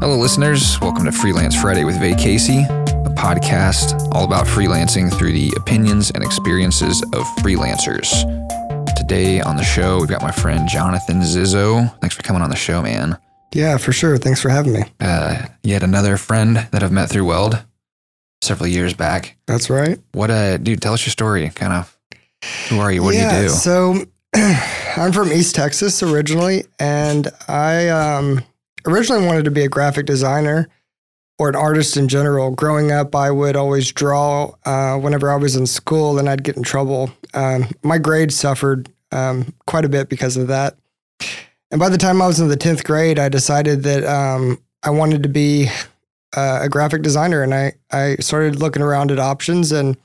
Hello, listeners. Welcome to Freelance Friday with Vay Casey, a podcast all about freelancing through the opinions and experiences of freelancers. Today on the show, we've got my friend Jonathan Zizzo. Thanks for coming on the show, man. Yeah, for sure. Thanks for having me. Uh, yet another friend that I've met through Weld several years back. That's right. What, uh, dude, tell us your story. Kind of, who are you? What yeah, do you do? So I'm from East Texas originally, and I um, originally wanted to be a graphic designer or an artist in general. Growing up, I would always draw uh, whenever I was in school, and I'd get in trouble. Um, my grades suffered um, quite a bit because of that. And by the time I was in the 10th grade, I decided that um, I wanted to be uh, a graphic designer. And I, I started looking around at options, and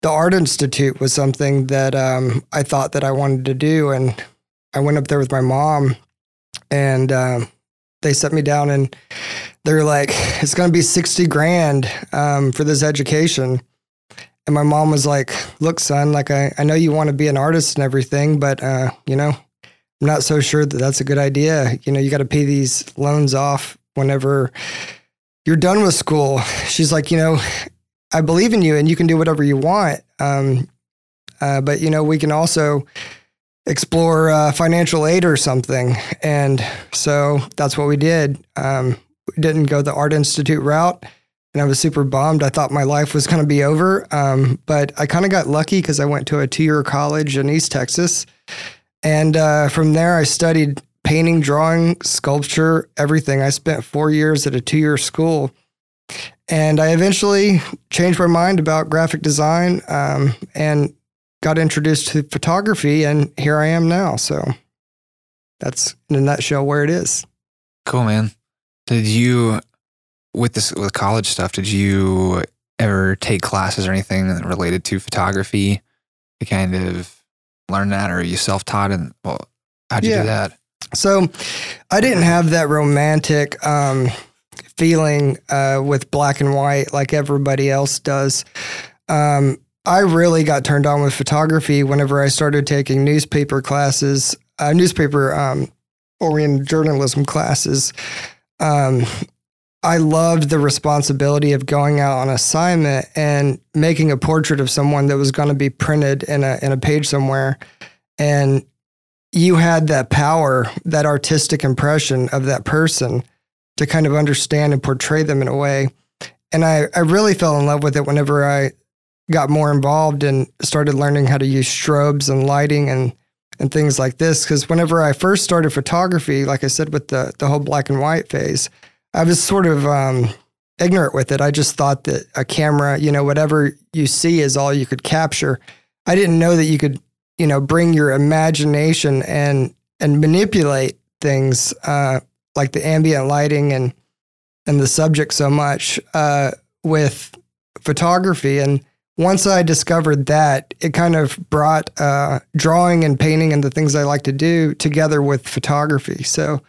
the Art Institute was something that um, I thought that I wanted to do. And I went up there with my mom, and um, they set me down, and they're like, it's going to be 60 grand um, for this education. And my mom was like, look, son, like, I, I know you want to be an artist and everything, but, uh, you know, I'm not so sure that that's a good idea. You know, you got to pay these loans off whenever you're done with school. She's like, you know, I believe in you and you can do whatever you want. Um, uh, but, you know, we can also explore uh, financial aid or something. And so that's what we did. Um, we didn't go the Art Institute route. And I was super bummed. I thought my life was going to be over. Um, but I kind of got lucky because I went to a two year college in East Texas. And uh, from there, I studied painting, drawing, sculpture, everything. I spent four years at a two year school. And I eventually changed my mind about graphic design um, and got introduced to photography. And here I am now. So that's in a nutshell where it is. Cool, man. Did you, with this, with college stuff, did you ever take classes or anything related to photography to kind of learn that, or are you self taught? And well, how'd you Yeah. do that? So I didn't have that romantic um, feeling uh, with black and white like everybody else does. Um, I really got turned on with photography whenever I started taking newspaper classes, uh, newspaper um, oriented journalism classes. Um, I loved the responsibility of going out on assignment and making a portrait of someone that was going to be printed in a in a page somewhere, and you had that power, that artistic impression of that person to kind of understand and portray them in a way. And I, I really fell in love with it whenever I got more involved and started learning how to use strobes and lighting and and things like this. Because whenever I first started photography, like I said, with the the whole black and white phase, I was sort of um, ignorant with it. I just thought that a camera, you know, whatever you see is all you could capture. I didn't know that you could you know bring your imagination and and manipulate things uh, like the ambient lighting and and the subject so much uh, with photography and once I discovered that, it kind of brought uh, drawing and painting and the things I like to do together with photography. So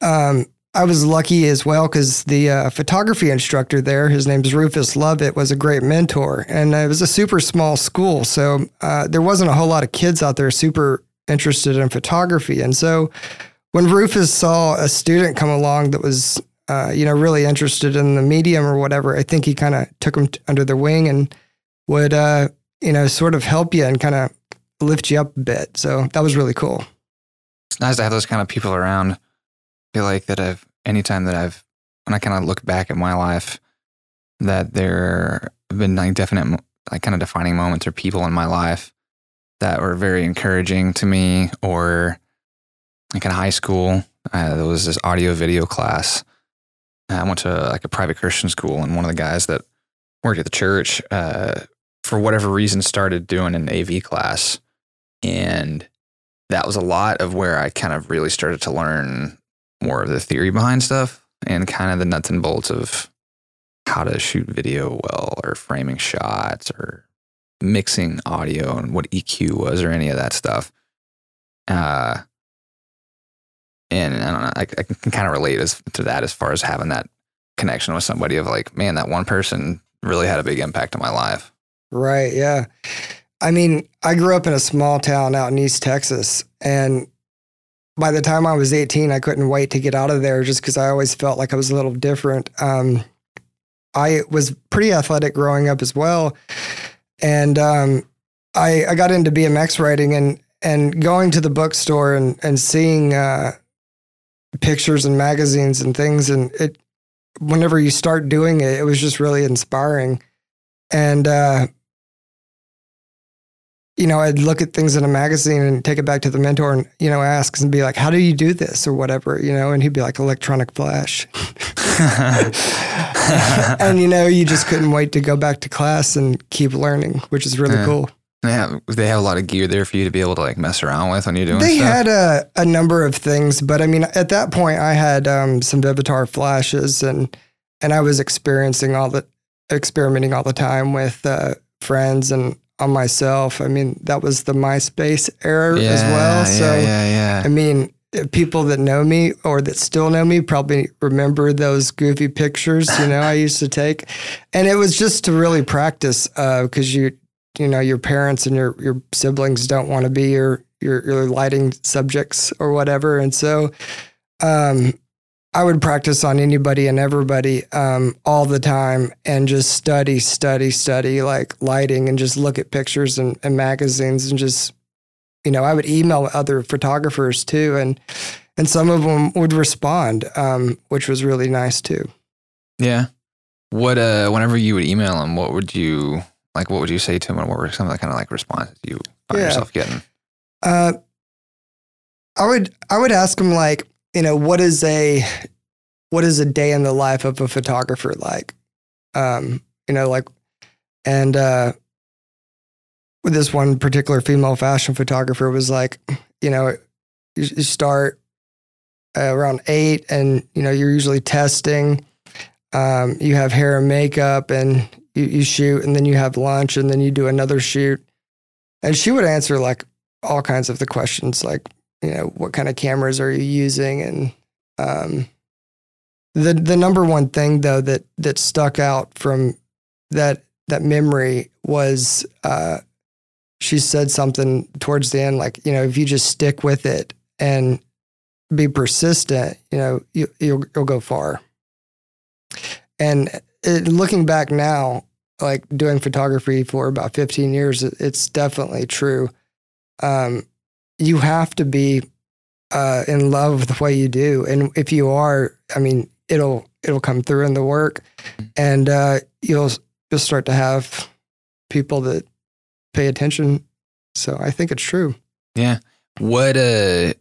um, I was lucky as well because the uh, photography instructor there, his name's Rufus Lovett, was a great mentor. And it was a super small school. So uh, there wasn't a whole lot of kids out there super interested in photography. And so when Rufus saw a student come along that was, uh, you know, really interested in the medium or whatever, I think he kind of took him t- under the wing and would, uh, you know, sort of help you and kind of lift you up a bit. So that was really cool. It's nice to have those kind of people around. I feel like that I've, anytime that I've, when I kind of look back at my life, that there have been like definite, like kind of defining moments or people in my life that were very encouraging to me or like in high school, uh, there was this audio video class. I went to like a private Christian school, and one of the guys that worked at the church, uh, for whatever reason, started doing an AV class, and that was a lot of where I kind of really started to learn more of the theory behind stuff and kind of the nuts and bolts of how to shoot video well, or framing shots, or mixing audio, and what EQ was, or any of that stuff. Uh, and I don't know, I, I can kind of relate as, to that as far as having that connection with somebody of like, man, that one person really had a big impact on my life. Right. Yeah. I mean, I grew up in a small town out in East Texas, and by the time I was 18, I couldn't wait to get out of there just because I always felt like I was a little different. Um, I was pretty athletic growing up as well. And um, I, I got into BMX riding and, and going to the bookstore and, and seeing uh, pictures and magazines and things. And it, whenever you start doing it, it was just really inspiring. And uh, you know, I'd look at things in a magazine and take it back to the mentor and, you know, ask and be like, how do you do this or whatever, you know, and he'd be like, electronic flash. and, you know, you just couldn't wait to go back to class and keep learning, which is really Yeah. cool. They have, they have a lot of gear there for you to be able to like mess around with when you're doing They stuff. had a, a number of things, but I mean, at that point, I had um, some Vivitar flashes and, and I was experiencing all the, experimenting all the time with uh, friends and on myself. I mean, that was the MySpace era as well. Yeah, So, yeah, yeah. I mean, uh, people that know me or that still know me probably remember those goofy pictures, you know, I used to take. And it was just to really practice because you, you know, your parents and your, your siblings don't want to be your, your, your lighting subjects or whatever. And so, um, I would practice on anybody and everybody um, all the time and just study, study, study like lighting and just look at pictures and, and magazines and just you know, I would email other photographers too, and and some of them would respond, um, which was really nice too. Yeah. What uh whenever you would email them, what would you like what would you say to him, and what were some of the kind of like responses you found Yeah. yourself getting? Uh, I would I would ask him like, you know, what is a what is a day in the life of a photographer like? Um, you know, like, and uh, with this one particular female fashion photographer was like, you know, you, you start uh, around eight, and you know, you're usually testing. Um, you have hair and makeup, and you, you shoot, and then you have lunch, and then you do another shoot. And she would answer like all kinds of the questions, like you know, what kind of cameras are you using, and um, the the number one thing though that that stuck out from that that memory was uh, she said something towards the end, like you know, if you just stick with it and be persistent, you know, you, you'll you'll go far. And it, looking back now, like doing photography for about 15 years, it- it's definitely true. Um, you have to be uh, in love with what you do, and if you are, I mean, it'll it'll come through in the work, and uh, you'll you'll start to have people that pay attention. So I think it's true. Yeah. What uh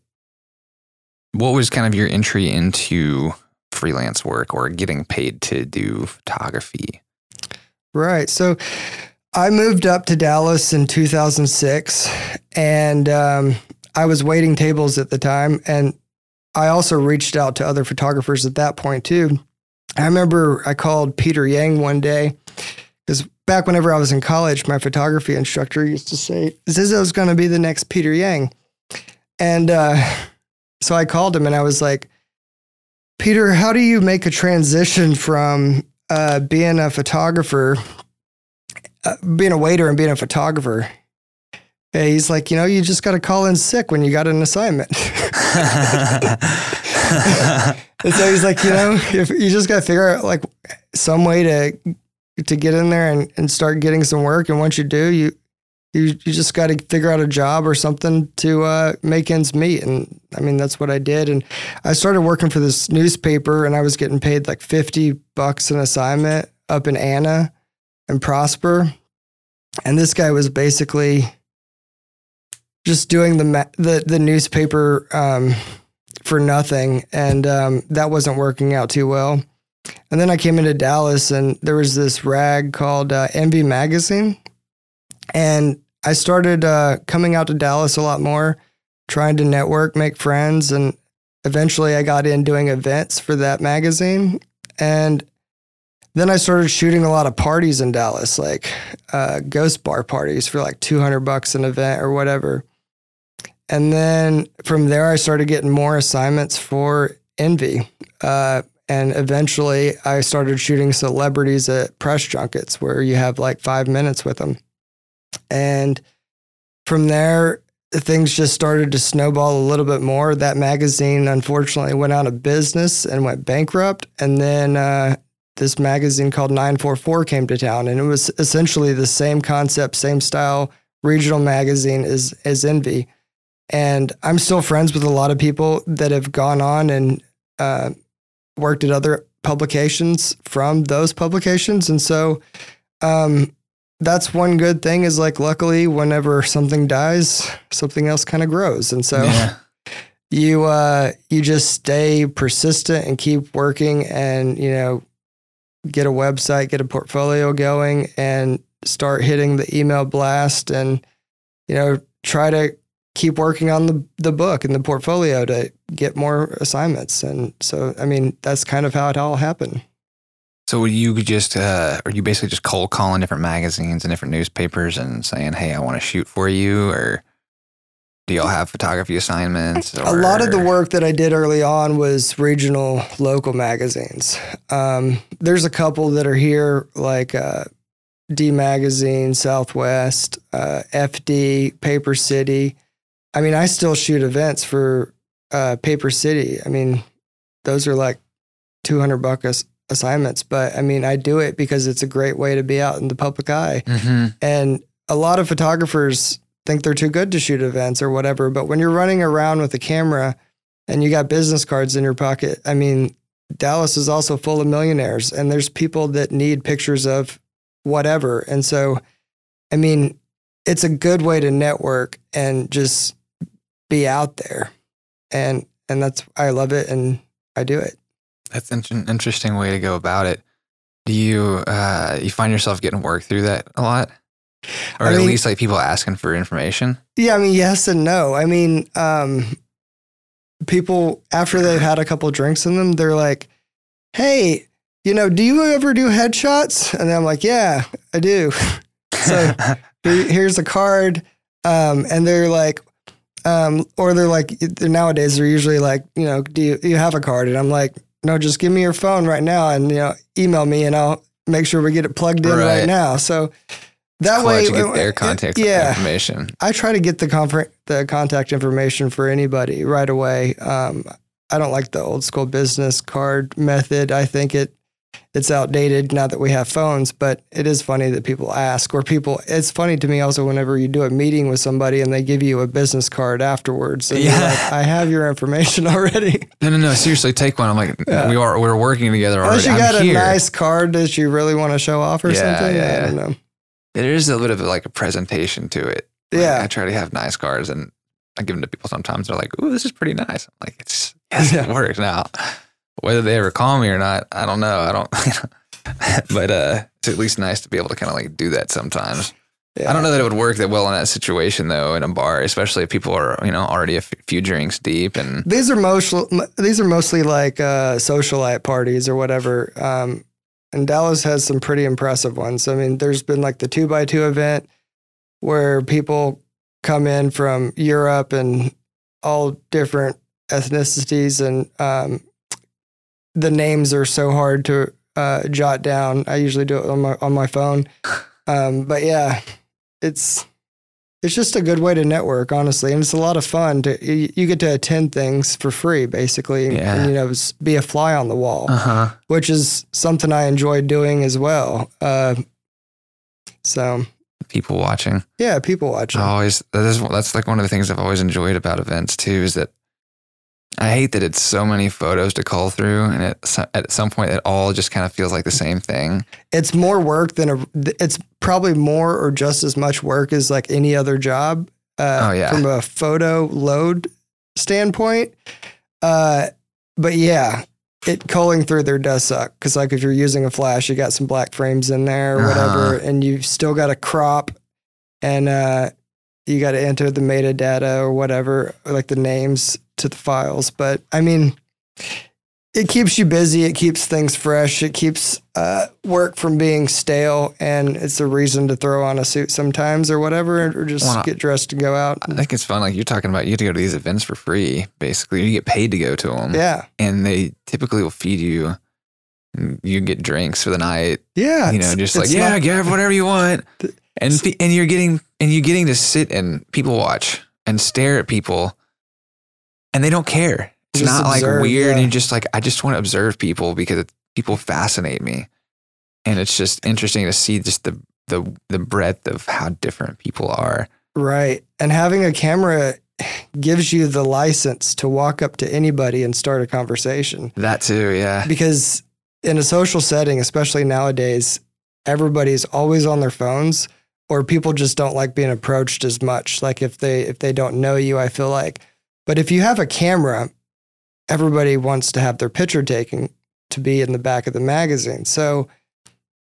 what was kind of your entry into freelance work or getting paid to do photography? Right. So I moved up to Dallas in 2006 and um, I was waiting tables at the time. And I also reached out to other photographers at that point too. I remember I called Peter Yang one day because back whenever I was in college, my photography instructor used to say, Zizzo's going to be the next Peter Yang. And uh, so I called him and I was like, Peter, how do you make a transition from uh, being a photographer, uh, being a waiter and being a photographer. He's like, you know, you just got to call in sick when you got an assignment. and so he's like, you know, if you just got to figure out like some way to to get in there and, and start getting some work. And once you do, you you you just got to figure out a job or something to uh, make ends meet. And I mean, that's what I did. And I started working for this newspaper, and I was getting paid like fifty bucks an assignment up in Anna and Prosper. And this guy was basically just doing the the the newspaper um, for nothing, and um, that wasn't working out too well. And then I came into Dallas, and there was this rag called uh, Envy Magazine, and I started uh, coming out to Dallas a lot more, trying to network, make friends, and eventually I got in doing events for that magazine, and then I started shooting a lot of parties in Dallas, like uh, ghost bar parties for like 200 bucks an event or whatever. And then from there, I started getting more assignments for Envy. Uh, and eventually, I started shooting celebrities at press junkets where you have like five minutes with them. And from there, things just started to snowball a little bit more. That magazine unfortunately went out of business and went bankrupt. And then uh, this magazine called 944 came to town, and it was essentially the same concept, same style regional magazine as, as Envy. And I'm still friends with a lot of people that have gone on and uh, worked at other publications from those publications. And so, um, that's one good thing is like luckily whenever something dies something else kind of grows. And so yeah. you uh you just stay persistent and keep working and you know get a website get a portfolio going and start hitting the email blast and you know try to keep working on the the book and the portfolio to get more assignments. And so i mean that's kind of how it all happened So would you just, uh, are you basically just cold calling different magazines and different newspapers and saying, "Hey, I want to shoot for you," or do y'all have photography assignments? a lot of the work that I did early on was regional local magazines. Um, there's a couple that are here, like uh, D Magazine, Southwest, uh, FD, Paper City. I mean, I still shoot events for uh, Paper City. I mean, those are like 200 buck ass- assignments, but I mean, I do it because it's a great way to be out in the public eye. Mhm. And a lot of photographers think they're too good to shoot events or whatever. But when you're running around with a camera and you got business cards in your pocket, I mean, Dallas is also full of millionaires and there's people that need pictures of whatever. And so, I mean, it's a good way to network and just be out there. And, and that's, I love it and I do it. That's an interesting way to go about it. Do you uh, you find yourself getting work through that a lot, or I at mean- least like people asking for information? Yeah, I mean, yes and no. I mean, um, people after they've had a couple drinks in them, they're like, "Hey, you know, do you ever do headshots?" And I'm like, "Yeah, I do." So- here's a card, um, and they're like, um, or they're like, they're nowadays they're usually like, you know, do you, you have a card? And I'm like, no, just give me your phone right now, and you know, email me, and I'll make sure we get it plugged in right, Right. now. So that Clutch way, to get their contact yeah. information. I try to get the confer- the contact information for anybody right away. Um, I don't like the old school business card method. I think it it's outdated now that we have phones. But it is funny that people ask, or people. It's funny to me also whenever you do a meeting with somebody and they give you a business card afterwards. And you're Yeah. like, I have your information already. No, no, no. Seriously, take one. I'm like, Yeah. we are we're working together Unless already. you I'm got here. a nice card that you really want to show off or Yeah, something. yeah, I don't know. There is a little bit of like a presentation to it. Like, Yeah. I try to have nice cards and I give them to people sometimes. They're like, "Ooh, this is pretty nice." I'm like, "It's yes, it works." Now, whether they ever call me or not, I don't know. I don't. but uh, it's at least nice to be able to kind of like do that sometimes. Yeah. I don't know that it would work that well in that situation though, in a bar, especially if people are you know already a f- few drinks deep and These are mostly these are mostly like uh, socialite parties or whatever. Um, and Dallas has some pretty impressive ones. I mean, there's been like the two by two event where people come in from Europe and all different ethnicities, and um, the names are so hard to uh, jot down. I usually do it on my on my phone. Um, but yeah, it's it's just a good way to network, honestly, and it's a lot of fun. To you, you get to attend things for free, basically, and, you know, be a fly on the wall, uh huh. which is something I enjoy doing as well. Uh, so people watching. yeah, people watching. I always that is that's like one of the things I've always enjoyed about events too is that I hate that it's so many photos to cull through, and it, at some point it all just kind of feels like the same thing. It's more work than a. It's probably more or just as much work as like any other job. Uh, Oh, yeah. From a photo load standpoint, uh, but yeah, it culling through there does suck because like if you're using a flash, you got some black frames in there or whatever, Uh-huh. and you've still got to crop and uh, you got to enter the metadata or whatever, like the names to the files. But I mean, it keeps you busy. It keeps things fresh. It keeps uh, work from being stale, and it's a reason to throw on a suit sometimes or whatever, or just Well, get dressed and go out. I think it's fun. Like you're talking about, you get to go to these events for free. Basically, you get paid to go to them, Yeah, and they typically will feed you. You get drinks for the night. yeah. you know, just like it's yeah, not- grab whatever you want, and and you're getting and you're getting to sit and people watch and stare at people and they don't care. It's Just not observe, like weird. yeah. And just like, I just want to observe people because people fascinate me. And it's just interesting to see just the, the, the breadth of how different people are. Right. And having a camera gives you the license to walk up to anybody and start a conversation. That too. Yeah. Because in a social setting, especially nowadays, everybody's always on their phones or people just don't like being approached as much. Like if they if they don't know you, I feel like. But if you have a camera, everybody wants to have their picture taken to be in the back of the magazine. So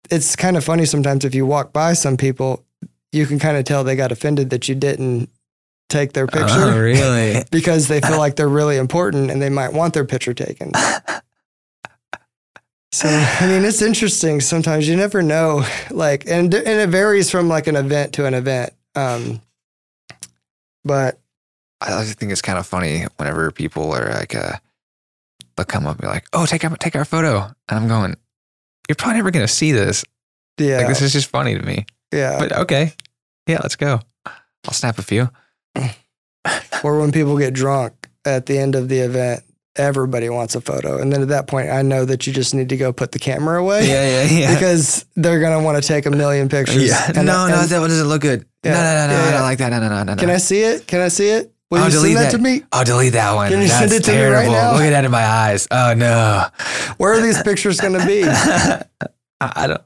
it's kind of funny sometimes if you walk by some people, you can kind of tell they got offended that you didn't take their oh, picture Oh, really? because they feel like they're really important and they might want their picture taken. So I mean, it's interesting. Sometimes you never know, like, and and it varies from like an event to an event. Um, but I also think it's kind of funny whenever people are like, uh, they'll come up and be like, "Oh, take our take our photo," and I'm going, "You're probably never gonna see this. yeah, Like, this is just funny to me." yeah. But okay, yeah, let's go. I'll snap a few. or when people get drunk at the end of the event, everybody wants a photo, and then at that point, I know that you just need to go put the camera away. Yeah, yeah, yeah. Because they're gonna want to take a million pictures. yeah. And- no, no, and- that one doesn't look good. Yeah, No, no, no, no, yeah, I don't like that. No, no, no, no, no. Can I see it? Can I see it? Will Oh, you delete send that, that. to me? I'll delete that one. Can you That's send it to me right terrible. now? Look at that in my eyes. Oh no. Where are these pictures going to be? I, I don't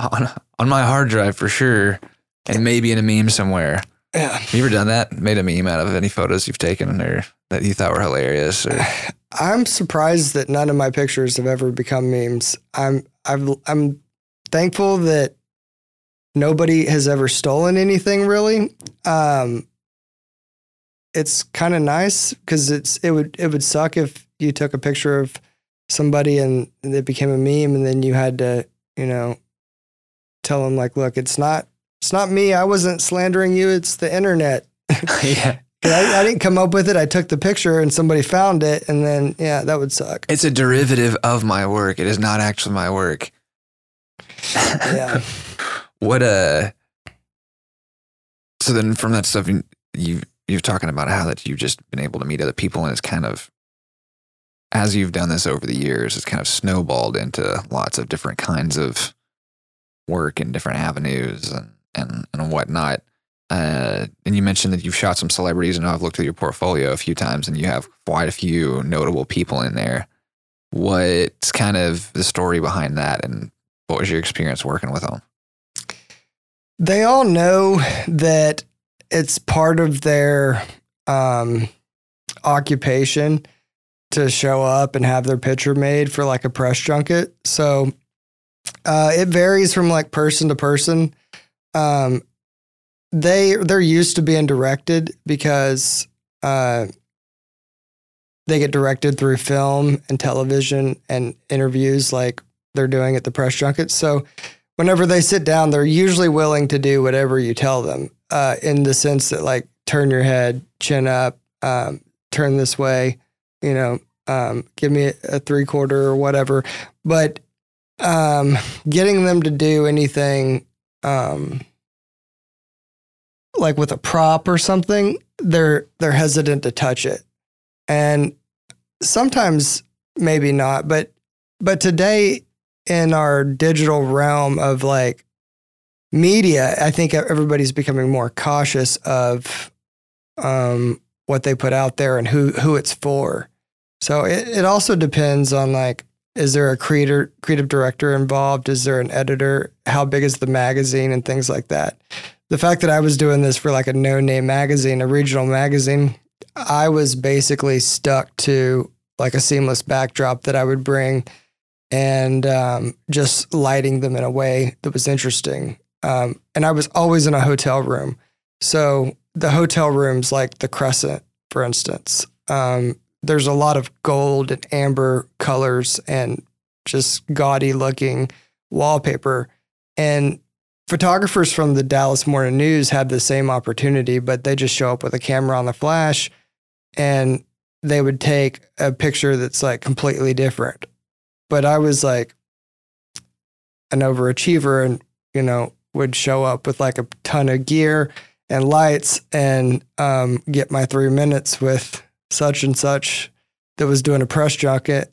on, on my hard drive for sure, and maybe in a meme somewhere. Yeah. Have you ever done that? Made a meme out of any photos you've taken or that you thought were hilarious? Or I'm surprised that none of my pictures have ever become memes. I'm I've, I'm thankful that nobody has ever stolen anything really. Um, it's kind of nice because it's it would it would suck if you took a picture of somebody and it became a meme and then you had to you know tell them like look it's not it's not me I wasn't slandering you it's the internet yeah, I, I didn't come up with it. I took the picture and somebody found it, and then yeah, that would suck. it's a derivative of my work. It is not actually my work. Yeah. what uh so then from that stuff you you you're talking about how that you've just been able to meet other people and it's kind of as you've done this over the years it's kind of snowballed into lots of different kinds of work and different avenues and and and whatnot uh, and you mentioned that you've shot some celebrities, and I've looked at your portfolio a few times, and you have quite a few notable people in there. What's kind of the story behind that, and what was your experience working with them? They all know that it's part of their um, occupation to show up and have their picture made for like a press junket. So uh, it varies from like person to person. Um, they they're used to being directed because uh, they get directed through film and television and interviews like they're doing at the press junket. So whenever they sit down, they're usually willing to do whatever you tell them. Uh, in the sense that like turn your head, chin up, um, turn this way, you know, um, give me a, three quarter or whatever. But um, getting them to do anything um, like with a prop or something, they're they're hesitant to touch it, and sometimes maybe not. But but today in our digital realm of like media, I think everybody's becoming more cautious of um, what they put out there and who who it's for. So it, it also depends on like is there a creator creative director involved? Is there an editor? How big is the magazine and things like that? The fact that I was doing this for like a no name magazine, a regional magazine, I was basically stuck to like a seamless backdrop that I would bring and um, just lighting them in a way that was interesting. Um, and I was always in a hotel room. So the hotel rooms, like the Crescent, for instance, um, there's a lot of gold and amber colors and just gaudy looking wallpaper. And photographers from the Dallas Morning News had the same opportunity, but they just show up with a camera on the flash and they would take a picture that's like completely different. But I was like an overachiever and, you know, would show up with like a ton of gear and lights and um, get my three minutes with such and such that was doing a press junket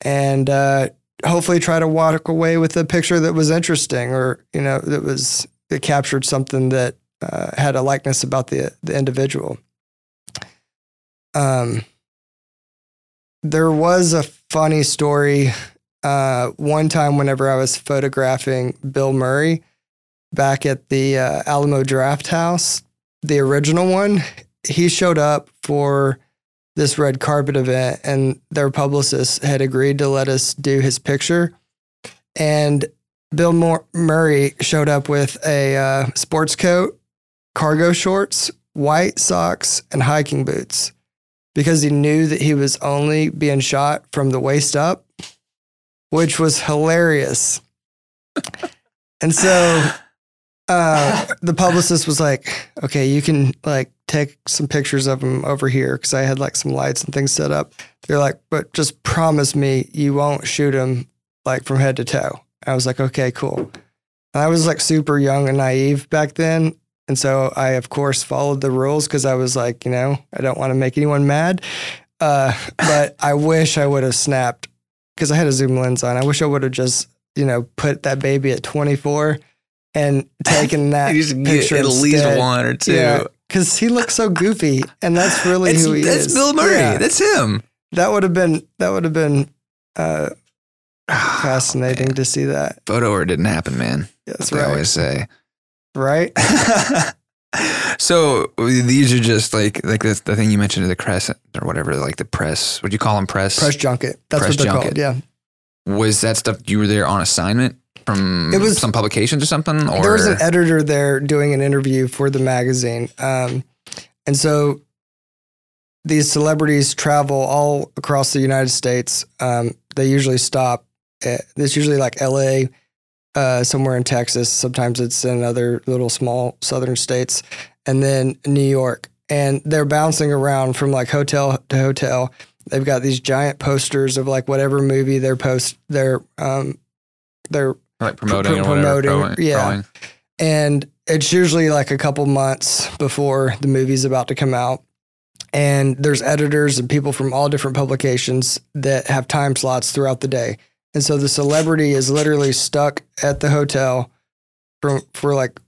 and uh, hopefully try to walk away with a picture that was interesting or you know that was that captured something that uh, had a likeness about the the individual. Um, there was a funny story uh, one time whenever I was photographing Bill Murray back at the uh, Alamo Drafthouse, the original one. He showed up for this red carpet event, and their publicist had agreed to let us do his picture. And Bill Murray showed up with a uh, sports coat, cargo shorts, white socks, and hiking boots because he knew that he was only being shot from the waist up, which was hilarious. and so uh, the publicist was like, "Okay, you can like take some pictures of him over here because I had like some lights and things set up." They're like, "But just promise me you won't shoot him like from head to toe." I was like, "Okay, cool." And I was like super young and naive back then, and so I of course followed the rules because I was like, you know, I don't want to make anyone mad. Uh, but I wish I would have snapped because I had a zoom lens on. I wish I would have just, you know, put that baby at 24 and taken that You just picture at least one or two. Yeah, because he looks so goofy, and that's really That's, who he that's is. That's Bill Murray. Yeah. That's him. that would have been that would have been uh, fascinating to see that. Photo or it didn't happen, man. That's They I always say. right? so these are just like like this, the thing you mentioned, the crescent or whatever, like the press. Would you call them press? Press junket. That's Press what they're junket. called. Yeah. Was that stuff you were there on assignment from It was- some publications or something? Or there was an editor there doing an interview for the magazine. Um, and so these celebrities travel all across the United States. Um, they usually stop. At, it's usually like LA, uh, somewhere in Texas. Sometimes it's in other little small southern states, and then New York. And they're bouncing around from like hotel to hotel. They've got these giant posters of like whatever movie they're post. They're um, they're like promoting, pr- or whatever, promoting, yeah. growing. and it's usually like a couple months before the movie's about to come out. And there's editors and people from all different publications that have time slots throughout the day. And so the celebrity is literally stuck at the hotel for, for like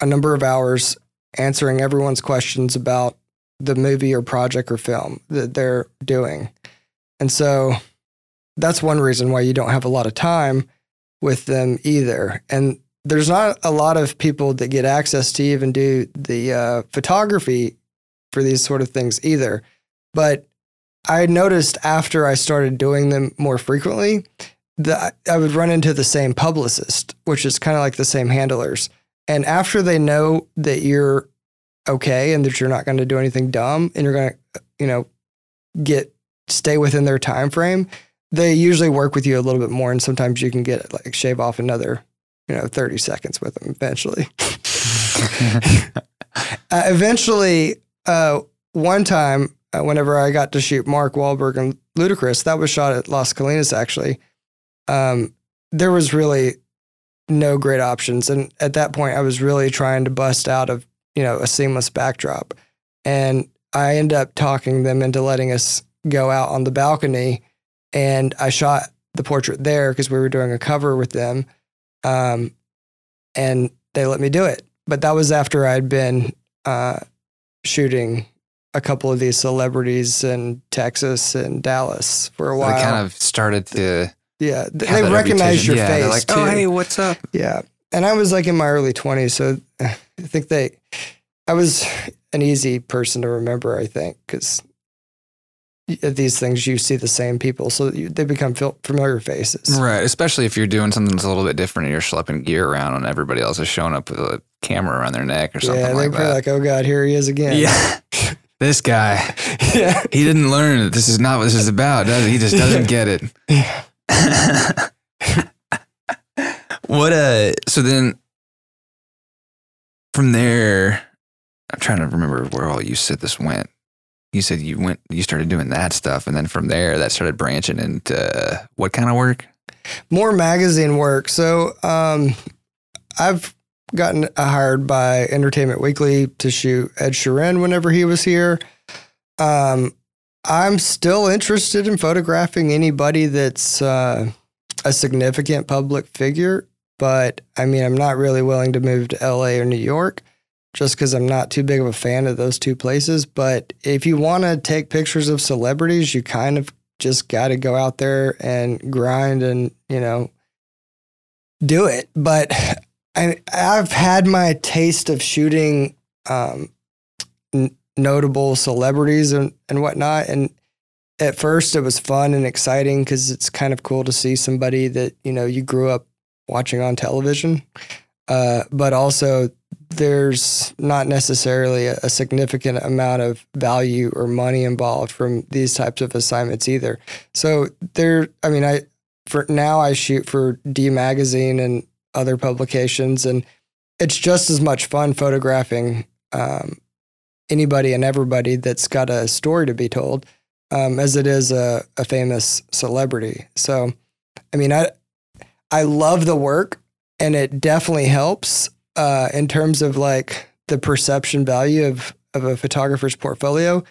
a number of hours answering everyone's questions about the movie or project or film that they're doing. And so that's one reason why you don't have a lot of time with them either. And there's not a lot of people that get access to even do the uh, photography for these sort of things either. But I noticed after I started doing them more frequently that I would run into the same publicist, which is kind of like the same handlers. And after they know that you're okay and that you're not going to do anything dumb and you're going to, you know, get stay within their time frame, they usually work with you a little bit more. And sometimes you can get like shave off another you know, 30 seconds with them eventually. uh, eventually, uh, one time, uh, whenever I got to shoot Mark Wahlberg and Ludacris, that was shot at Las Colinas actually. Um, there was really no great options. And at that point, I was really trying to bust out of, you know, a seamless backdrop. And I ended up talking them into letting us go out on the balcony. And I shot the portrait there because we were doing a cover with them um, and they let me do it. But that was after I'd been uh, shooting a couple of these celebrities in Texas and Dallas for a while. They kind of started to. yeah, they recognize your yeah, face They're like, too. oh, hey, what's up? Yeah, and I was like in my early twenties, so I think they, I was an easy person to remember. I think because these things you see the same people, so you, they become familiar faces. Right. Especially if you're doing something that's a little bit different and you're schlepping gear around and everybody else is showing up with a camera around their neck or something yeah, like that. like, "Oh God, here he is again." yeah. this guy, yeah. he didn't learn that this is not what this is about, does he? He just doesn't get it. what uh so then from there I'm trying to remember where all you said this went. You said you went you started doing that stuff and then from there that started branching into what kind of work? more magazine work. So um, I've gotten hired by Entertainment Weekly to shoot Ed Sheeran whenever he was here. Um, I'm still interested in photographing anybody that's uh, a significant public figure, but I mean, I'm not really willing to move to LA or New York just because I'm not too big of a fan of those two places. But if you want to take pictures of celebrities, you kind of just got to go out there and grind and, you know, do it. But I, I've had my taste of shooting um, n- notable celebrities and, and whatnot. And at first, it was fun and exciting because it's kind of cool to see somebody that, you know, you grew up watching on television. Uh, but also, there's not necessarily a, a, significant amount of value or money involved from these types of assignments either. So there, I mean, I for now I shoot for D Magazine and other publications, and it's just as much fun photographing um, anybody and everybody that's got a story to be told um, as it is a, a famous celebrity. So, I mean, I I love the work, and it definitely helps uh, in terms of like the perception value of of a photographer's portfolio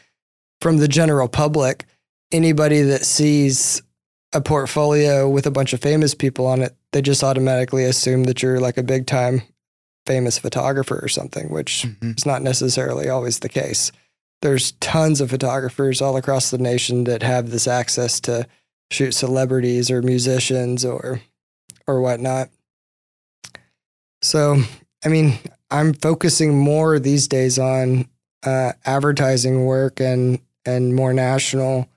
from the general public. Anybody that sees a portfolio with a bunch of famous people on it, they just automatically assume that you're like a big time famous photographer or something, which mm-hmm. is not necessarily always the case. There's tons of photographers all across the nation that have this access to shoot celebrities or musicians or or whatnot. So, I mean, I'm focusing more these days on uh, advertising work and and more national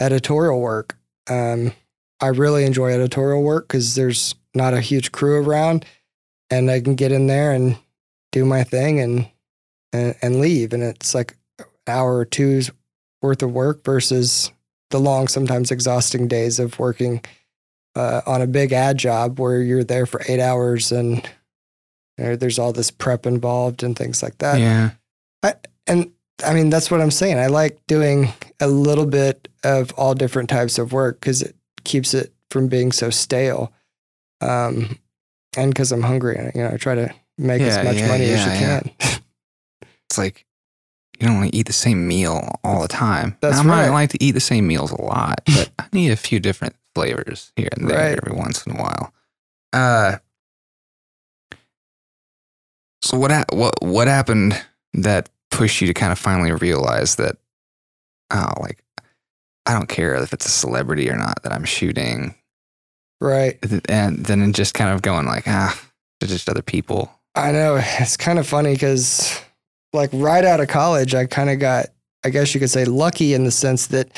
editorial work. Um, I really enjoy editorial work because there's not a huge crew around, and I can get in there and do my thing and and, and leave, and it's like an hour or two's worth of work versus the long, sometimes exhausting days of working uh, on a big ad job where you're there for eight hours and there's all this prep involved and things like that. Yeah. I, and I mean, that's what I'm saying. I like doing a little bit of all different types of work because it keeps it from being so stale. Um, and because I'm hungry, you know, I try to make yeah, as much yeah, money yeah, as you can. it's like you don't want to eat the same meal all the time. That's I right. might like to eat the same meals a lot, but I need a few different flavors here and there right. every once in a while. Uh, so what ha- what what happened that pushed you to kind of finally realize that oh like I don't care if it's a celebrity or not that I'm shooting. Right. And then just kind of going like ah they're just other people. I know it's kind of funny cuz like right out of college I kind of got I guess you could say lucky in the sense that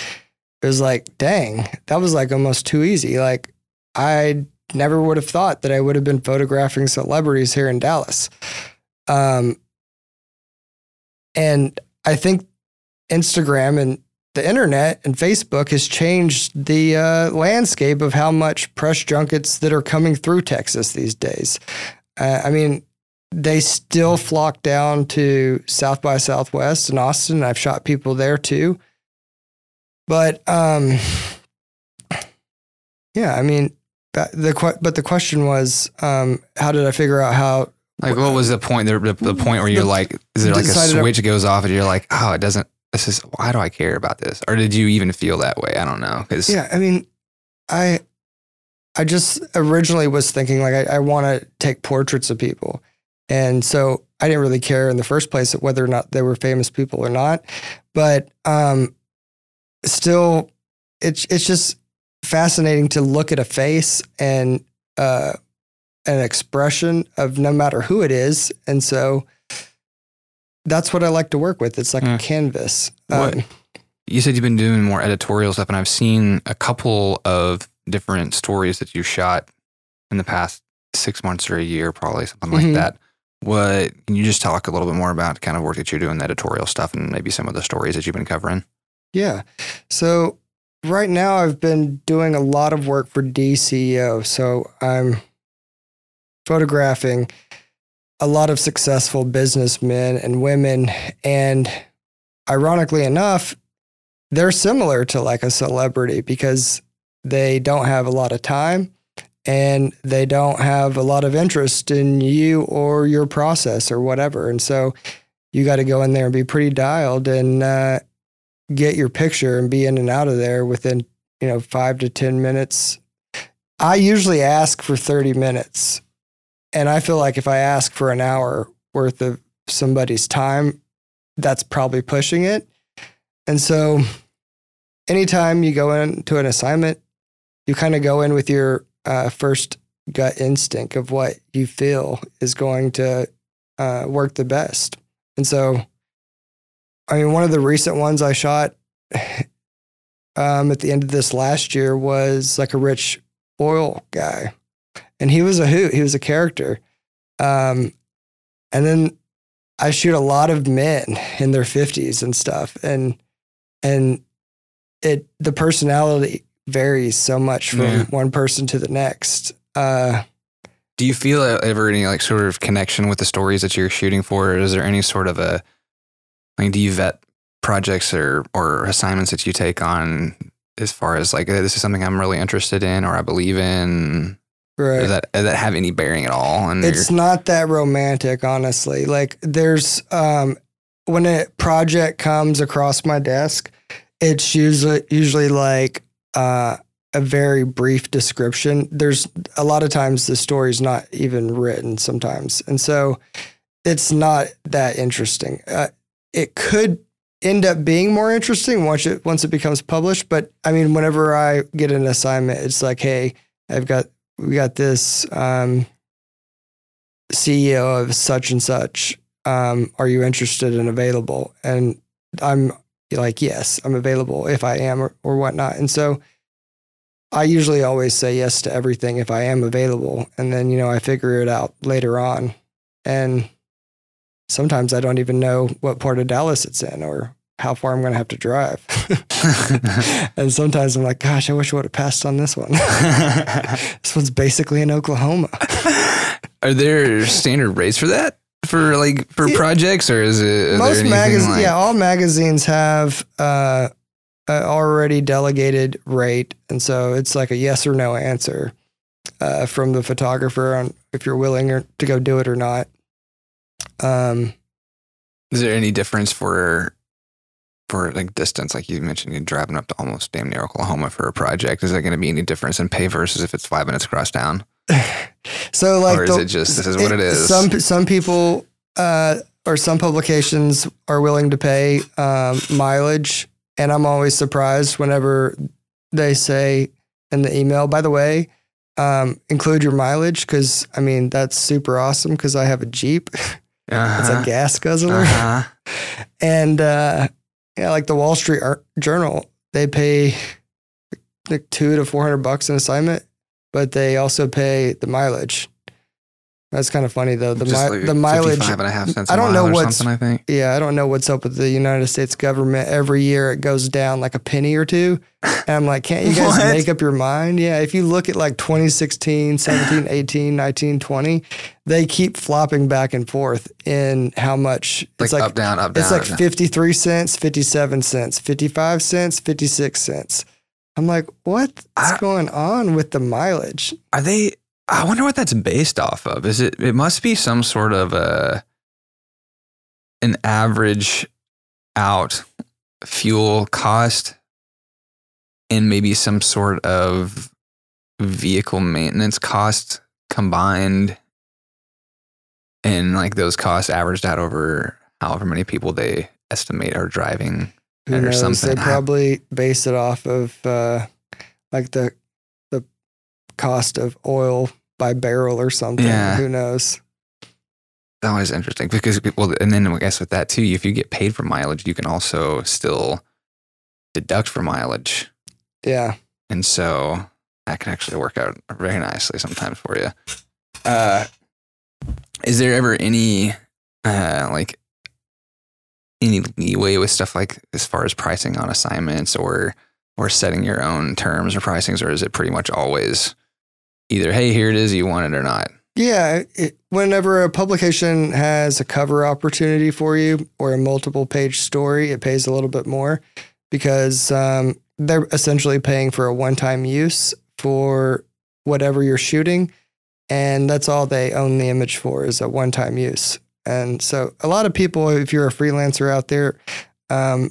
it was like dang that was like almost too easy like I never would have thought that I would have been photographing celebrities here in Dallas. Um, and I think Instagram and the internet and Facebook has changed the uh, landscape of how much press junkets that are coming through Texas these days. Uh, I mean, they still flock down to South by Southwest in Austin. I've shot people there too. But um, yeah, I mean, the but the question was, um, how did I figure out how like, what was the point? The, the, the point where you're like, is there like a switch goes off and you're like, oh, it doesn't. This is why do I care about this? Or did you even feel that way? I don't know. Cause yeah, I mean, I I just originally was thinking like I, I want to take portraits of people, and so I didn't really care in the first place whether or not they were famous people or not. But um, still, it's it's just fascinating to look at a face and uh, an expression of no matter who it is. And so that's what I like to work with. It's like a canvas. What? Um, you said you've been doing more editorial stuff, and I've seen a couple of different stories that you shot in the past six months or a year, probably something like mm-hmm. that. What can you just talk a little bit more about kind of work that you're doing, the editorial stuff, and maybe some of the stories that you've been covering? Yeah. So right now, I've been doing a lot of work for DCEO. So I'm photographing a lot of successful businessmen and women. And ironically enough, they're similar to like a celebrity because they don't have a lot of time and they don't have a lot of interest in you or your process or whatever. And so you got to go in there and be pretty dialed and uh, get your picture and be in and out of there within, you know, five to 10 minutes. I usually ask for 30 minutes. And I feel like if I ask for an hour worth of somebody's time, that's probably pushing it. And so anytime you go into an assignment, you kind of go in with your uh, first gut instinct of what you feel is going to uh, work the best. And so, I mean, one of the recent ones I shot um, at the end of this last year was like a rich oil guy, and he was a hoot. He was a character. Um, and then I shoot a lot of men in their fifties and stuff, and and it the personality varies so much from Yeah. one person to the next. Uh, Do you feel ever any like sort of connection with the stories that you're shooting for? Or is there any sort of a like? Do you vet projects or or assignments that you take on as far as like this is something I'm really interested in or I believe in? right. Does that does that have any bearing at all? And it's not that romantic, honestly. Like there's um when a project comes across my desk, it's usually usually like uh a very brief description. There's a lot of times the story's not even written sometimes. And so it's not that interesting. Uh, it could end up being more interesting once it once it becomes published, but I mean whenever I get an assignment, it's like, "Hey, I've got we got this um CEO of such and such. Um, are you interested and available? And I'm like, yes, I'm available if I am or, or whatnot. And so I usually always say yes to everything if I am available. And then, you know, I figure it out later on. And sometimes I don't even know what part of Dallas it's in or how far I'm going to have to drive. and sometimes I'm like, gosh, I wish I would have passed on this one. this one's basically in Oklahoma. Are there standard rates for that? For like for Yeah. projects, or is it most magazines like, yeah all magazines have uh, a already delegated rate and so it's like a yes or no answer uh, from the photographer on if you're willing or, to go do it or not um, Is there any difference for for like distance? Like you mentioned, you're driving up to almost damn near Oklahoma for a project. Is there going to be any difference in pay versus if it's five minutes across town, so like or is the- it just this is what it is? some some people uh, or some publications are willing to pay um, mileage and i'm always surprised whenever they say in the email by the way um, include your mileage because i mean that's super awesome because i have a jeep it's uh-huh. a gas guzzler uh-huh. and uh, yeah like the wall street Ar- journal they pay like two to four hundred bucks an assignment but they also pay the mileage that's kind of funny though the, mi- like the mileage 55 and a half cents I a don't know what's- I think. yeah, I don't know what's up with the United States government. Every year it goes down like a penny or two. And I'm like, can't you guys make up your mind? Yeah, if you look at like 2016, 17, 18, 19, 20, they keep flopping back and forth in how much Like, it's like up down up down. it's like 53 cents, 57 cents, 55 cents, 56 cents. I'm like, what's I- going on with the mileage? Are they? I wonder what that's based off of. Is it? It must be some sort of a an average out fuel cost, and maybe some sort of vehicle maintenance cost combined, and like those costs averaged out over however many people they estimate are driving. Who Or knows? something. They probably base it off of uh, like the the cost of oil by barrel or something. Yeah. Who knows? That was interesting because well, and then I guess with that too, if you get paid for mileage, you can also still deduct for mileage, Yeah. and so that can actually work out very nicely sometimes for you. Uh, is there ever any uh, like any leeway with stuff like as far as pricing on assignments or or setting your own terms or pricings, or is it pretty much always either hey here it is you want it or not? Yeah. It, whenever a publication has a cover opportunity for you or a multiple page story, it pays a little bit more because um, they're essentially paying for a one time use for whatever you're shooting, and that's all they own the image for is a one-time use. And so, a lot of people, if you're a freelancer out there, um,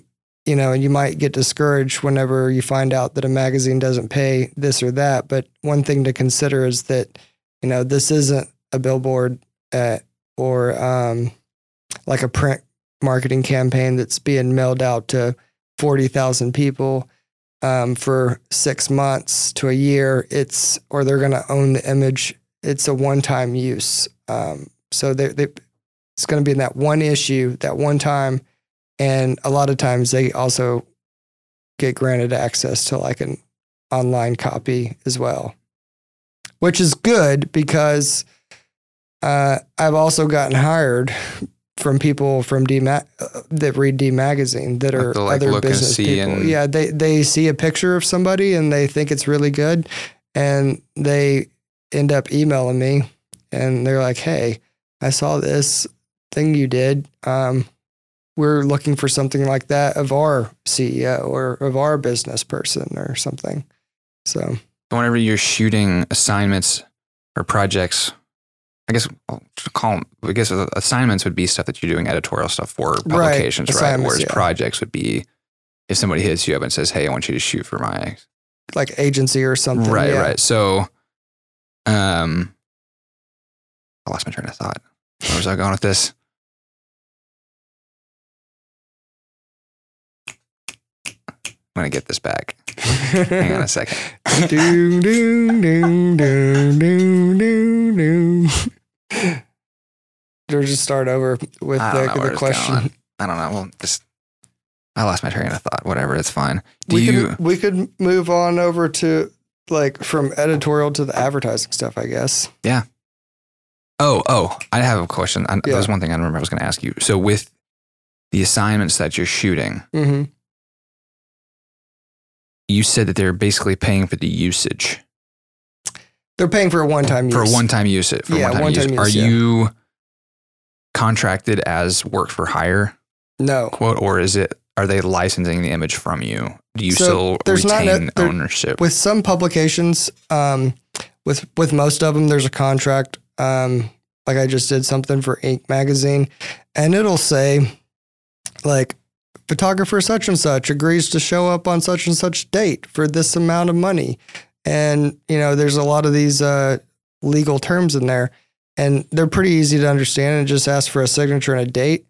you know, and you might get discouraged whenever you find out that a magazine doesn't pay this or that. But one thing to consider is that, you know, this isn't a billboard uh, or um, like a print marketing campaign that's being mailed out to 40,000 people um, for six months to a year. It's, or they're going to own the image. It's a one time use. Um, so they, they, it's going to be in that one issue, that one time. And a lot of times they also get granted access to like an online copy as well, which is good because uh, I've also gotten hired from people from D Ma- uh, that read D magazine that are like, other business people. and- Yeah, they they see a picture of somebody and they think it's really good, and they end up emailing me, and they're like, "Hey, I saw this thing you did. Um, we're looking for something like that of our CEO or of our business person or something." So whenever you're shooting assignments or projects, I guess I'll call 'em- I guess assignments would be stuff that you're doing editorial stuff for publications, right? assignments, Whereas yeah. projects would be if somebody hits you up and says, "Hey, I want you to shoot for my like agency or something. right, yeah. right." So, um, I lost my train of thought. Where was I going with this? I'm gonna get this back. Hang on a second. doom, doom, doom, doom, doom, doom, doom. Or just start over with I don't know the, where the it's question. going. I don't know. Well, just I lost my train of thought. Whatever, it's fine. Do We you? could we could move on over to like from editorial to the advertising stuff, I guess. Yeah. Oh, oh, I have a question. I, Yeah. There was one thing I remember I was going to ask you. So with the assignments that you're shooting, hmm you said that they're basically paying for the usage They're paying for a one time use. for one-time use. For Yeah, one-time, one-time use. Are yeah. you contracted as work for hire No. quote, or is it? Are they licensing the image from you? Do you So still there's not a- retain there- ownership? With some publications, um, with with most of them, there's a contract. Um, like I just did something for Inc. magazine, and it'll say, like, photographer such and such agrees to show up on such and such date for this amount of money, and you know, there's a lot of these uh, legal terms in there, and they're pretty easy to understand. And just ask for a signature and a date,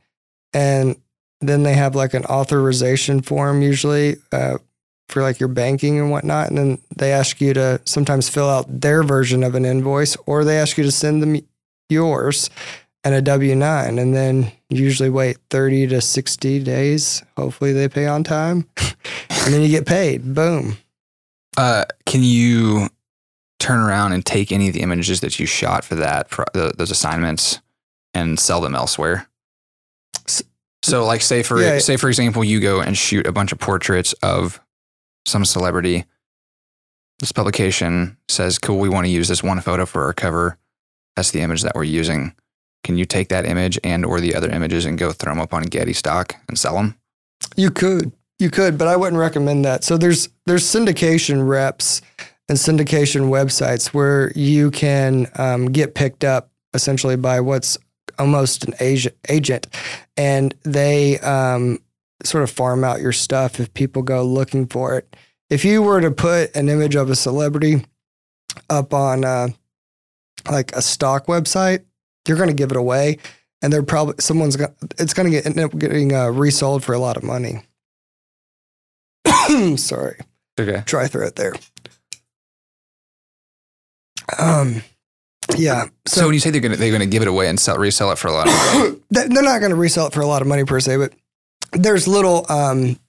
and then they have like an authorization form usually. Uh, for like your banking and whatnot. And then they ask you to sometimes fill out their version of an invoice or they ask you to send them yours and a W 9. And then usually wait 30 to 60 days. Hopefully they pay on time. and then you get paid. Boom. Uh, can you turn around and take any of the images that you shot for that for those assignments and sell them elsewhere? So, like, say for Yeah. say for example, you go and shoot a bunch of portraits of some celebrity. This publication says, "Cool, we want to use this one photo for our cover. That's the image that we're using. Can you take that image and or the other images and go throw them up on Getty Stock and sell them?" You could. You could, but I wouldn't recommend that. So there's there's syndication reps and syndication websites where you can um, get picked up essentially by what's almost an agent, and they um, sort of farm out your stuff if people go looking for it. If you were to put an image of a celebrity up on uh, like a stock website, you're going to give it away, and they're probably someone's going. It's going to get end up getting uh, resold for a lot of money. Sorry, Okay. dry throat there. Um, yeah. So, when you say they're gonna they're gonna give it away and sell resell it for a lot of money, they're not going to resell it for a lot of money per se, but there's little um,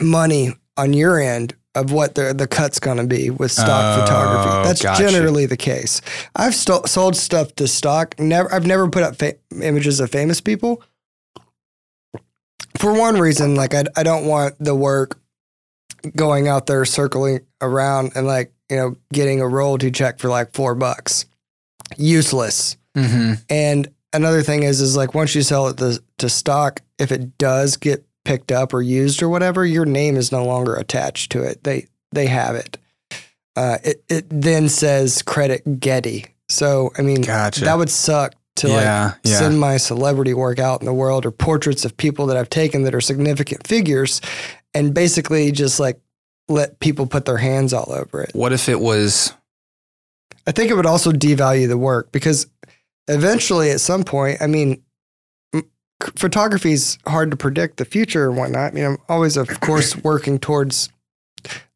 money on your end of what the the cut's going to be with stock Oh, photography. That's gotcha. generally the case. I've sto- sold stuff to stock. Never, I've never put up fa- images of famous people. For one reason, like I, I don't want the work going out there circling around and like you know getting a royalty check for like four bucks. Useless. mm-hmm. And another thing is, is like once you sell it to, to stock, if it does get picked up or used or whatever, your name is no longer attached to it. They they have it. uh, it it then says credit Getty. So I mean, Gotcha. that would suck to like yeah, yeah. send my celebrity work out in the world or portraits of people that I've taken that are significant figures and basically just like let people put their hands all over it. what if it was? I think it would also devalue the work because eventually at some point, I mean, photography is hard to predict the future and whatnot. I mean, I'm always, of course, working towards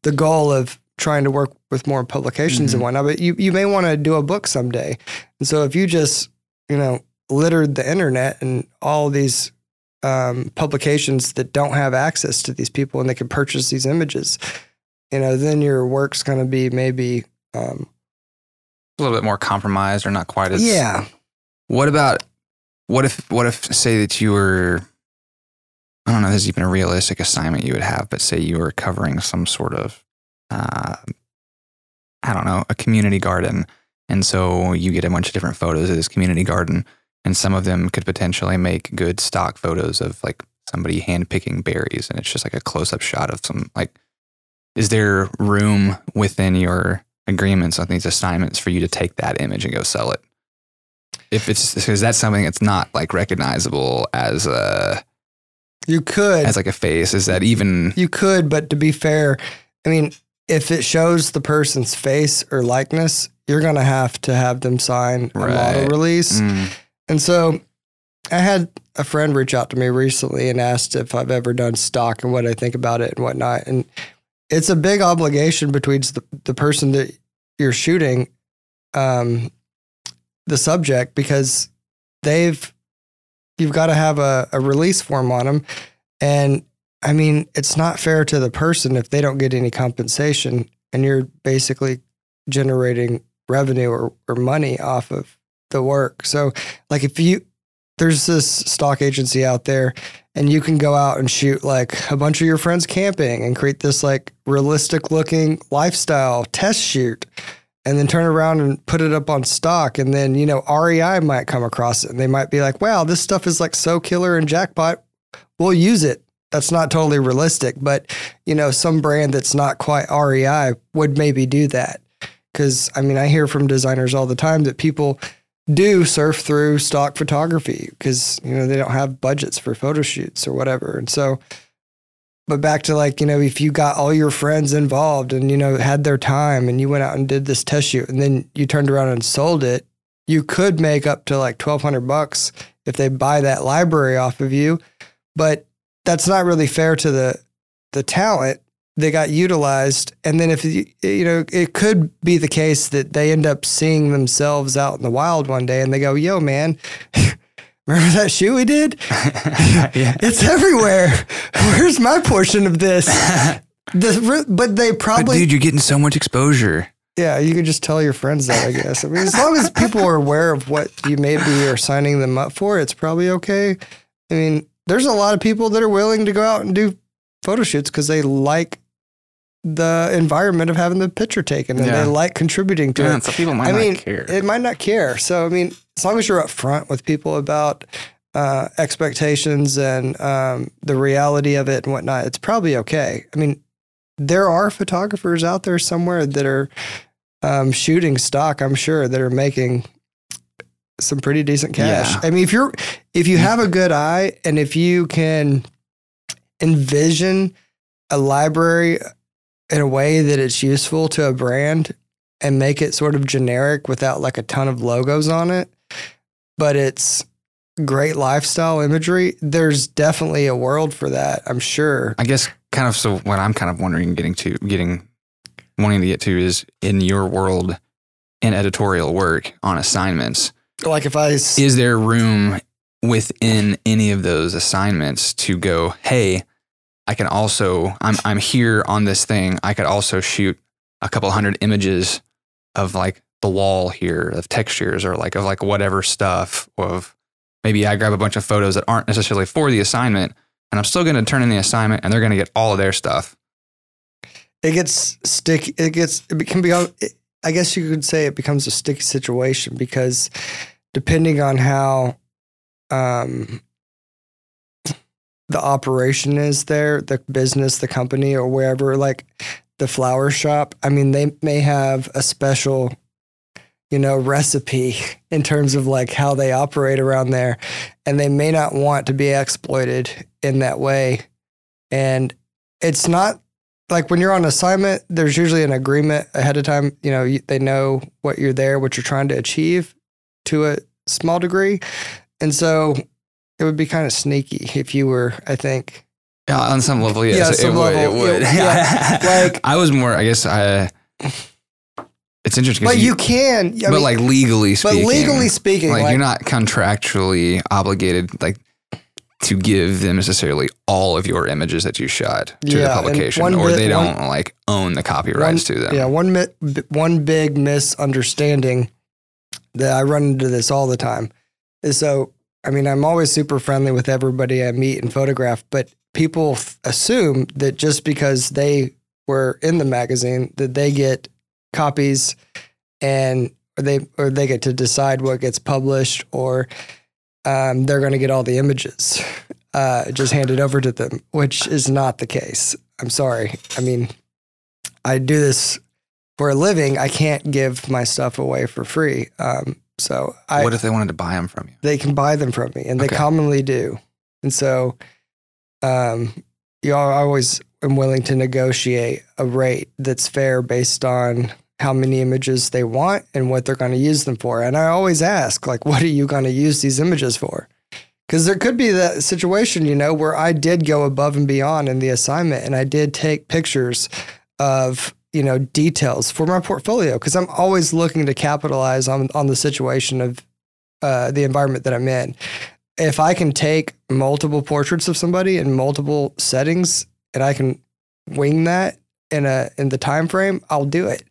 the goal of trying to work with more publications Mhm. and whatnot, but you, you may want to do a book someday. And so if you just, you know, littered the internet and all these um, publications that don't have access to these people and they can purchase these images, you know, then your work's going to be maybe, um, a little bit more compromised or not quite as yeah. What about what if what if say that you were I don't know, this is even a realistic assignment you would have, but say you were covering some sort of uh, I don't know, a community garden. And so you get a bunch of different photos of this community garden, and some of them could potentially make good stock photos of like somebody hand picking berries, and it's just like a close up shot of some like. Is there room within your agreements on these assignments for you to take that image and go sell it? If it's because that's something that's not like recognizable as a You could. as like a face. Is that even You could, but to be fair, I mean, if it shows the person's face or likeness, you're going to have to have them sign a model release. Mm, And so I had a friend reach out to me recently and asked if I've ever done stock and what I think about it and whatnot. And it's a big obligation between the, the person that you're shooting, um, the subject, because they've, you've got to have a, a release form on them. And I mean, it's not fair to the person if they don't get any compensation and you're basically generating revenue or, or money off of the work. So, like, if you, there's this stock agency out there and you can go out and shoot like a bunch of your friends camping and create this like realistic looking lifestyle test shoot and then turn around and put it up on stock. And then, you know, REI might come across it and they might be like, wow, this stuff is like so killer and jackpot. We'll use it. That's not totally realistic, but you know, some brand that's not quite REI would maybe do that. Cause I mean, I hear from designers all the time that people do surf through stock photography because, you know, they don't have budgets for photo shoots or whatever. And so, but back to like, you know, if you got all your friends involved and, you know, had their time and you went out and did this test shoot and then you turned around and sold it, you could make up to like 1200 bucks if they buy that library off of you. But that's not really fair to the, the talent they got utilized and then if you you know it could be the case that they end up seeing themselves out in the wild one day and they go yo man remember that shoe we did yeah. it's everywhere where's my portion of this the, but they But probably dude, you're getting so much exposure. yeah you could just tell your friends that i guess i mean as long as people are aware of what you maybe are signing them up for it's probably okay i mean there's a lot of people that are willing to go out and do photo shoots because they like the environment of having the picture taken and Yeah. they like contributing to Yeah, it. some people might I not mean, care. it might not care. So, I mean, as long as you're upfront with people about uh, expectations and um, the reality of it and whatnot, it's probably okay. I mean, there are photographers out there somewhere that are um, shooting stock, I'm sure, that are making some pretty decent cash. Yeah. I mean, if you're if you have a good eye and if you can envision a library in a way that it's useful to a brand and make it sort of generic without like a ton of logos on it, but it's great lifestyle imagery, there's definitely a world for that, I'm sure. I guess kind of so what I'm kind of wondering getting to getting wanting to get to is in your world in editorial work on assignments, Like if I s- is there room within any of those assignments to go, hey, I can also I'm I'm here on this thing. I could also shoot a couple hundred images of like the wall here of textures or like of like whatever stuff of maybe I grab a bunch of photos that aren't necessarily for the assignment and I'm still going to turn in the assignment and they're going to get all of their stuff. it gets sticky. It gets it can be. I guess you could say it becomes a sticky situation because depending on how um, the operation is there, the business, the company, or wherever, like the flower shop, I mean, they may have a special, you know, recipe in terms of like how they operate around there, and they may not want to be exploited in that way. And it's not like when you're on assignment, there's usually an agreement ahead of time. You know, they know what you're there, what you're trying to achieve to a small degree. And so it would be kind of sneaky if you were, I think, Yeah, on some level, yes, Yeah, it, some would. level, It would. yeah, like- I was more. I guess I. It's interesting. but you, can, I but mean, like legally speaking. but legally speaking, like, like, you're not contractually obligated, like to give them necessarily all of your images that you shot to Yeah, the publication, or bit- they don't like own the copyrights to them. Yeah, one one big misunderstanding that I run into this all the time is so. I mean, I'm always super friendly with everybody I meet and photograph, but people f- assume that just because they were in the magazine that they get copies and or they or they get to decide what gets published or um, they're going to get all the images uh, just handed over to them, which is not the case. I'm sorry. I mean, I do this for a living. I can't give my stuff away for free. Um, so I, what if they wanted to buy them from you? they can buy them from me, and they Okay. commonly do. And so, um, you know, I always am willing to negotiate a rate that's fair based on how many images they want and what they're going to use them for. And I always ask, like, what are you going to use these images for? Because there could be that situation, you know, where I did go above and beyond in the assignment, and I did take pictures of you know details for my portfolio because I'm always looking to capitalize on on the situation of uh, the environment that I'm in. If I can take multiple portraits of somebody in multiple settings and I can wing that in a in the time frame, I'll do it.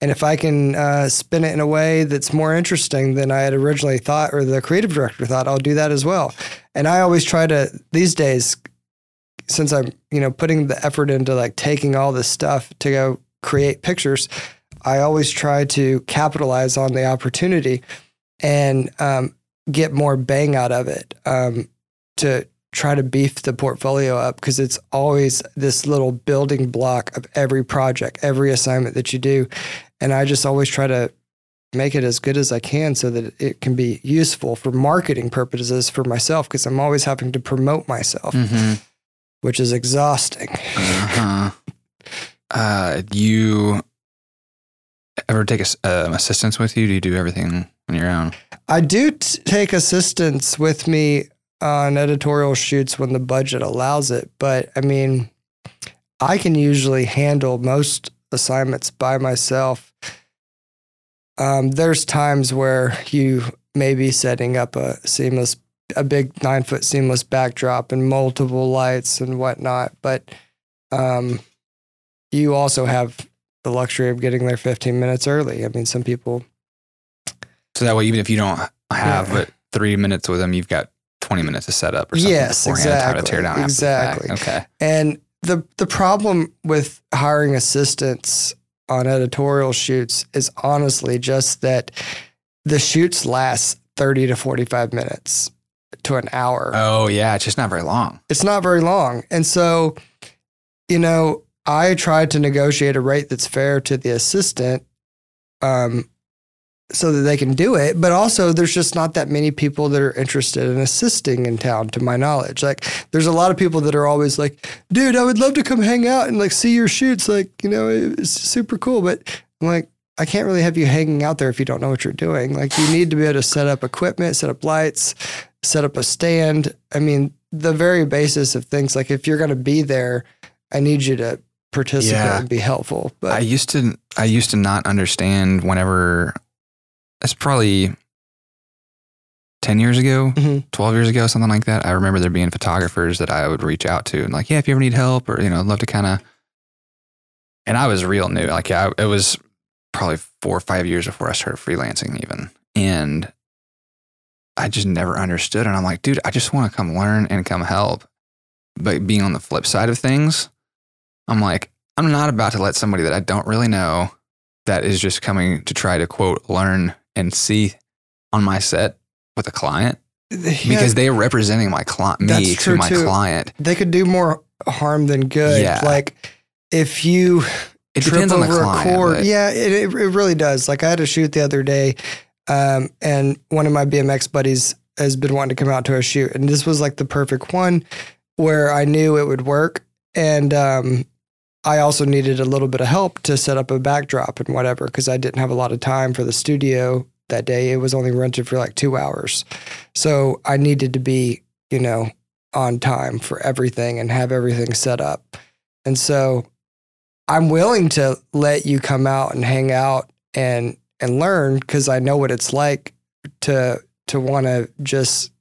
And if I can uh, spin it in a way that's more interesting than I had originally thought, or the creative director thought, I'll do that as well. And I always try to these days, since I'm you know putting the effort into like taking all this stuff to go create pictures, I always try to capitalize on the opportunity and um, get more bang out of it um, to try to beef the portfolio up because it's always this little building block of every project, every assignment that you do. And I just always try to make it as good as I can so that it can be useful for marketing purposes for myself because I'm always having to promote myself, Mm-hmm. which is exhausting. Uh-huh. Uh, you ever take ass- um, assistance with you? Do you do everything on your own? I do t- take assistance with me on editorial shoots when the budget allows it, but I mean, I can usually handle most assignments by myself. Um, there's times where you may be setting up a seamless, a big nine foot seamless backdrop and multiple lights and whatnot, but um, you also have the luxury of getting there 15 minutes early. I mean, some people So that way, even if you don't have Yeah. but three minutes with them, you've got 20 minutes to set up or something Yes, beforehand how to exactly, tear down after the fact. exactly. Okay. And the the problem with hiring assistants on editorial shoots is honestly just that the shoots last 30 to 45 minutes to an hour. Oh, yeah. It's just not very long. it's not very long. And so, you know, I tried to negotiate a rate that's fair to the assistant um, so that they can do it. But also, there's just not that many people that are interested in assisting in town, to my knowledge. Like, there's a lot of people that are always like, dude, I would love to come hang out and like see your shoots. Like, you know, it's super cool. But I'm like, I can't really have you hanging out there if you don't know what you're doing. Like, you need to be able to set up equipment, set up lights, set up a stand. I mean, the very basis of things. Like, if you're going to be there, I need you to participate Yeah. and be helpful. But I used to I used to not understand whenever that's probably 10 years ago, Mhm. 12 years ago, something like that. I remember there being photographers that I would reach out to and like, yeah, if you ever need help or, you know, I'd love to kind of, and I was real new. Like, I, it was probably four or five years before I started freelancing even. And I just never understood. And I'm like, dude, I just want to come learn and come help. But being on the flip side of things, I'm like, I'm not about to let somebody that I don't really know that is just coming to try to quote learn and see on my set with a client Yeah, because they are representing my client me to my too. client. they could do more harm than good. Yeah. Like if you It trip depends on the over client, a but- Yeah, it, it, it really does. Like I had a shoot the other day, um, and one of my BMX buddies has been wanting to come out to a shoot, and this was like the perfect one where I knew it would work, and um, I also needed a little bit of help to set up a backdrop and whatever because I didn't have a lot of time for the studio that day. It was only rented for like two hours, so I needed to be, you know, on time for everything and have everything set up, and so I'm willing to let you come out and hang out and and learn because I know what it's like to to want to just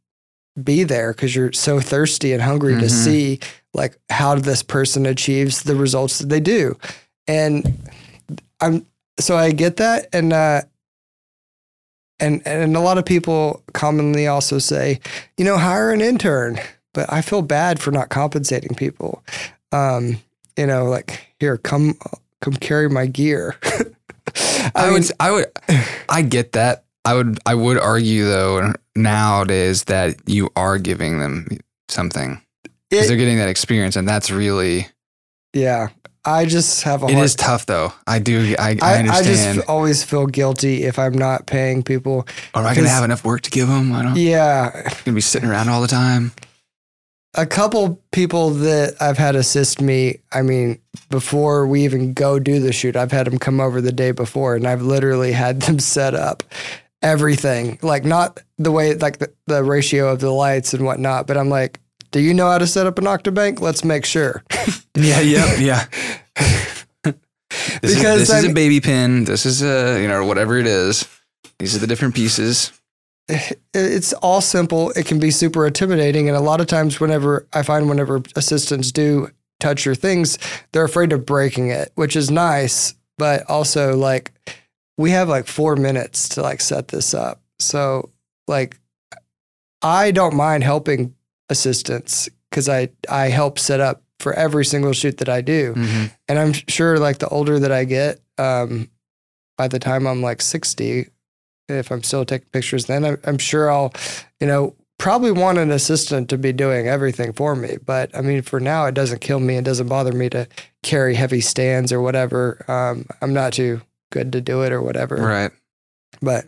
be there because you're so thirsty and hungry to Mhm. see like how this person achieves the results that they do. And I'm so I get that and uh and and a lot of people commonly also say, you know, hire an intern, but I feel bad for not compensating people. Um, you know, like here, come come carry my gear. I, I mean, would, I would, I get that. I would, I would argue though nowadays that you are giving them something because they're getting that experience, and that's really. yeah, I just have a It hard is tough though. I do. I, I, I, I just always feel guilty if I'm not paying people. Or am I gonna have enough work to give them? I don't. Yeah, Going to be sitting around all the time. a couple people that I've had assist me. I mean, before we even go do the shoot, I've had them come over the day before, and I've literally had them set up everything, like not the way like the, the ratio of the lights and whatnot, but I'm like, do you know how to set up an Octobank? Let's make sure. Yeah. Yep. Yeah. This Because, is, this is a baby pin. This is a you know whatever it is. These are the different pieces. it's all simple. It can be super intimidating. And a lot of times, whenever I find whenever assistants do touch your things, they're afraid of breaking it, which is nice. But also, like, we have like four minutes to like set this up. So, like, I don't mind helping assistants because I, I help set up for every single shoot that I do. Mhm. And I'm sure like the older that I get, um, by the time I'm like 60, if I'm still taking pictures, then I'm, I'm sure I'll, you know, probably want an assistant to be doing everything for me. But I mean, for now, it doesn't kill me. It doesn't bother me to carry heavy stands or whatever. Um, I'm not too good to do it or whatever. Right. But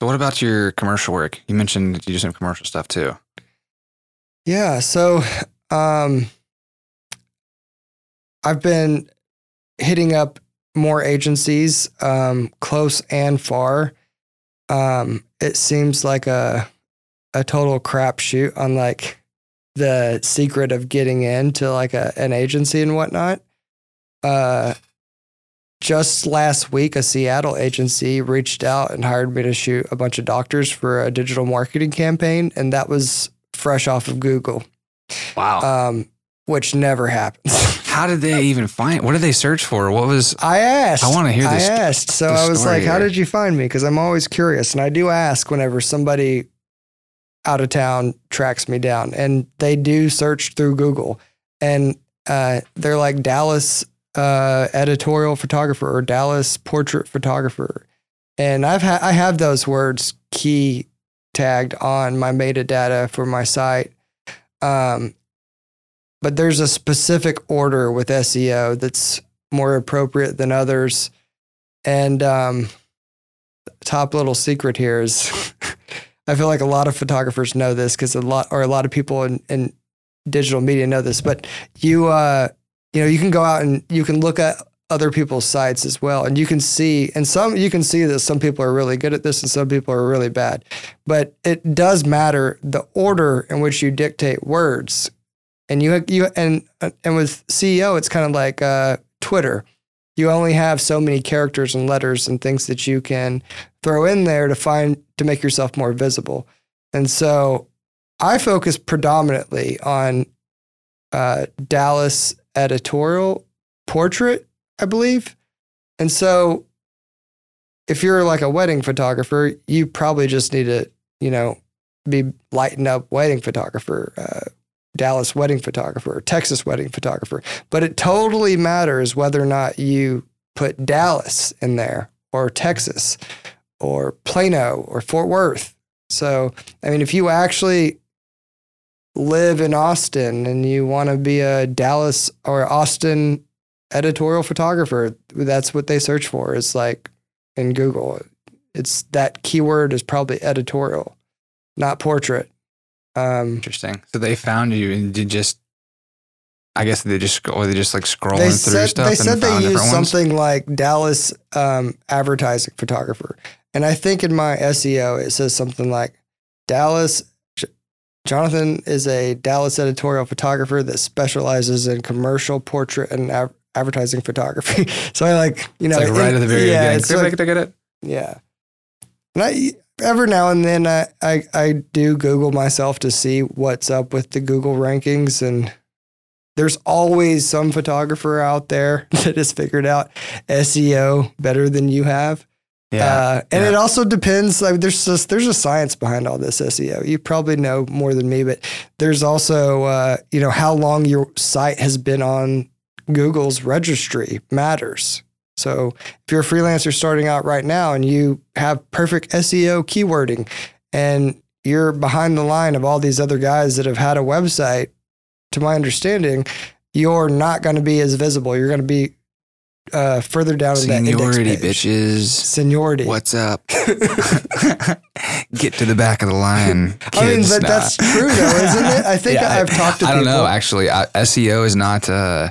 So what about your commercial work? You mentioned you do some commercial stuff too. Yeah. So um, I've been hitting up more agencies, um, close and far. Um, it seems like a a total crapshoot on like the secret of getting into like a, an agency and whatnot. Uh, just last week, a Seattle agency reached out and hired me to shoot a bunch of doctors for a digital marketing campaign, and that was fresh off of Google, Wow. um, which never happens. How did they even find? What did they search for? What was? I asked. I wanna hear this- I asked. So I was like, "How did you find me?" Because I'm always curious, and I do ask whenever somebody out of town tracks me down, and they do search through Google, and uh, they're like Dallas uh, editorial photographer or Dallas portrait photographer, and I've ha- I have those words key tagged on my metadata for my site. Um, but there's a specific order with SEO that's more appropriate than others. And um, top little secret here is I feel like a lot of photographers know this because a lot or a lot of people in, in digital media know this, but you uh, you know you can go out and you can look at other people's sites as well. And you can see and some you can see that some people are really good at this and some people are really bad. But it does matter the order in which you dictate words. And you you and and with SEO it's kind of like uh, Twitter. You only have so many characters and letters and things that you can throw in there to find to make yourself more visible. And so I focus predominantly on uh, Dallas editorial portrait I believe and so if you're like a wedding photographer you probably just need to you know be lighten up wedding photographer uh, Dallas wedding photographer Texas wedding photographer. But it totally matters whether or not you put Dallas in there or Texas or Plano or Fort Worth. So, I mean, if you actually live in Austin and you want to be a Dallas or Austin editorial photographer. That's what they search for. It's like in Google. It's that keyword is probably editorial, not portrait. Um, Interesting. So they found you and did just. I guess they just or they just like scrolling through said stuff they and said they found used different ones. something like Dallas um, advertising photographer, and I think in my SEO it says something like Dallas. Jonathan is a Dallas editorial photographer that specializes in commercial portrait and av- advertising photography. so I like you know It's like right in- at the very yeah, beginning. it's like- click. yeah. And I every now and then I, I I do Google myself to see what's up with the Google rankings and there's always some photographer out there that has figured out SEO better than you have. Yeah. Uh, and yeah. it also depends. Like there's just there's a science behind all this SEO. You probably know more than me, but there's also uh, you know how long your site has been on Google's registry matters. So if you're a freelancer starting out right now and you have perfect SEO keywording and you're behind the line of all these other guys that have had a website, to my understanding, you're not going to be as visible. You're going to be uh, further down in that Seniority, index page. bitches. Seniority. What's up? Get to the back of the line. I mean, but Nah. that's true though, isn't it? I think Yeah, I've talked to I people. don't know. Actually, I, SEO is not. Uh,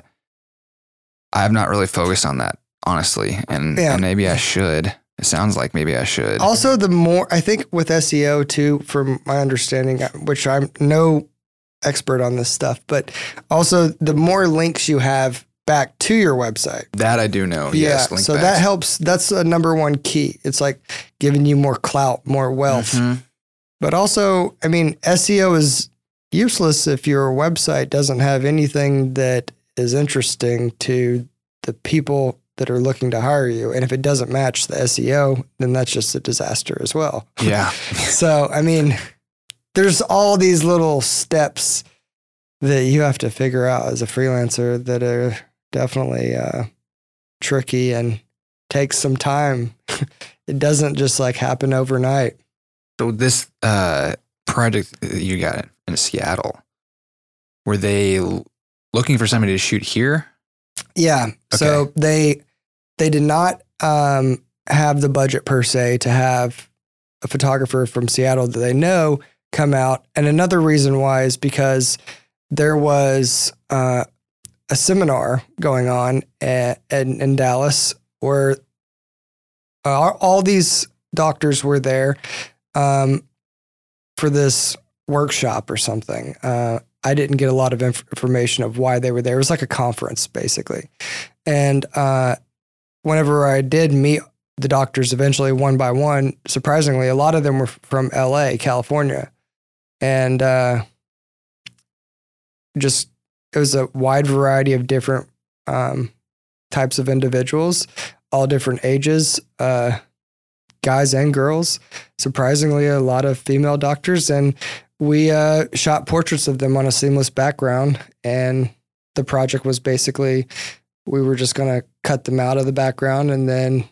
I have not really focused on that honestly, and, Yeah. and maybe I should. It sounds like maybe I should. Also, the more I think with SEO too, from my understanding, uh, which I'm no expert on this stuff, but also the more links you have back to your website. that I do know. yes, link so backs. that helps. That's a number one key. It's like giving you more clout, more wealth. Mhm. But also, I mean, SEO is useless if your website doesn't have anything that is interesting to the people that are looking to hire you. And if it doesn't match the SEO, then that's just a disaster as well. Yeah. So, I mean, there's all these little steps that you have to figure out as a freelancer that are definitely uh, tricky and takes some time. it doesn't just like happen overnight. So this uh, project that you got in Seattle, were they looking for somebody to shoot here? Yeah. So they they did not um, have the budget per se to have a photographer from Seattle that they know come out. And another reason why is because there was uh, a seminar going on at, in, in Dallas where uh, all these doctors were there um, for this workshop or something. Uh, I didn't get a lot of inf- information of why they were there. It was like a conference, basically. And uh, whenever I did meet the doctors eventually one by one, surprisingly, a lot of them were from LA, California. And uh, just, it was a wide variety of different um, types of individuals, all different ages, uh, guys and girls. Surprisingly, a lot of female doctors. And we uh, shot portraits of them on a seamless background. And the project was basically we were just going to cut them out of the background and then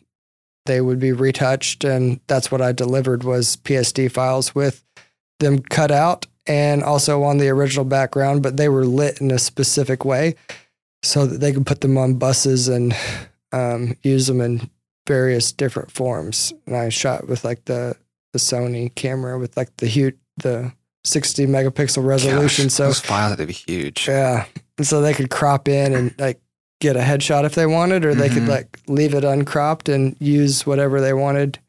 they would be retouched and that's what i delivered was psd files with them cut out and also on the original background but they were lit in a specific way so that they could put them on buses and um, use them in various different forms and i shot with like the the sony camera with like the huge the 60 megapixel resolution Gosh, so those files have to be huge. yeah. And so they could crop in and like get a headshot if they wanted, or they could Mhm. like leave it uncropped and use whatever they wanted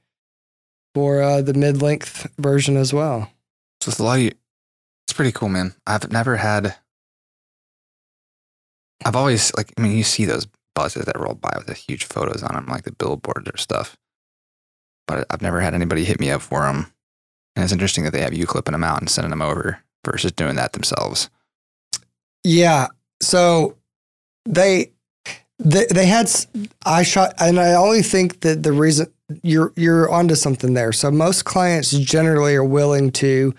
for uh, the mid length version as well. So it's a lot of. It's pretty cool, man. I've never had. I've always like. I mean, you see those buses that roll by with the huge photos on them, like the billboards or stuff. But I've never had anybody hit me up for them. And it's interesting that they have you clipping them out and sending them over versus doing that themselves. Yeah. So they they they had I shot and I only think that the reason you're you're onto something there. So most clients generally are willing to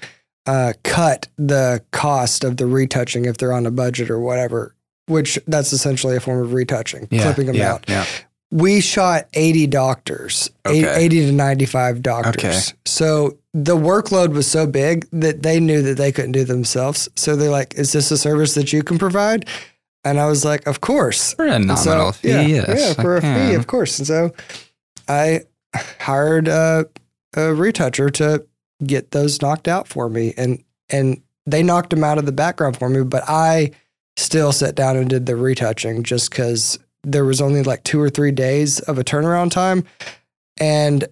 uh, cut the cost of the retouching if they're on a budget or whatever. Which that's essentially a form of retouching, clipping them yeah, out. Yeah. We shot 80 doctors, Okay. 80 to 95 doctors. Okay. So the workload was so big that they knew that they couldn't do it themselves. So they're like, is this a service that you can provide? And I was like, of course. For a And so- nominal fee, yeah, yes. Yeah, for I a fee, of course. And so I hired a, a retoucher to get those knocked out for me. And and they knocked them out of the background for me, but I still sat down and did the retouching just because there was only like two or three days of a turnaround time. And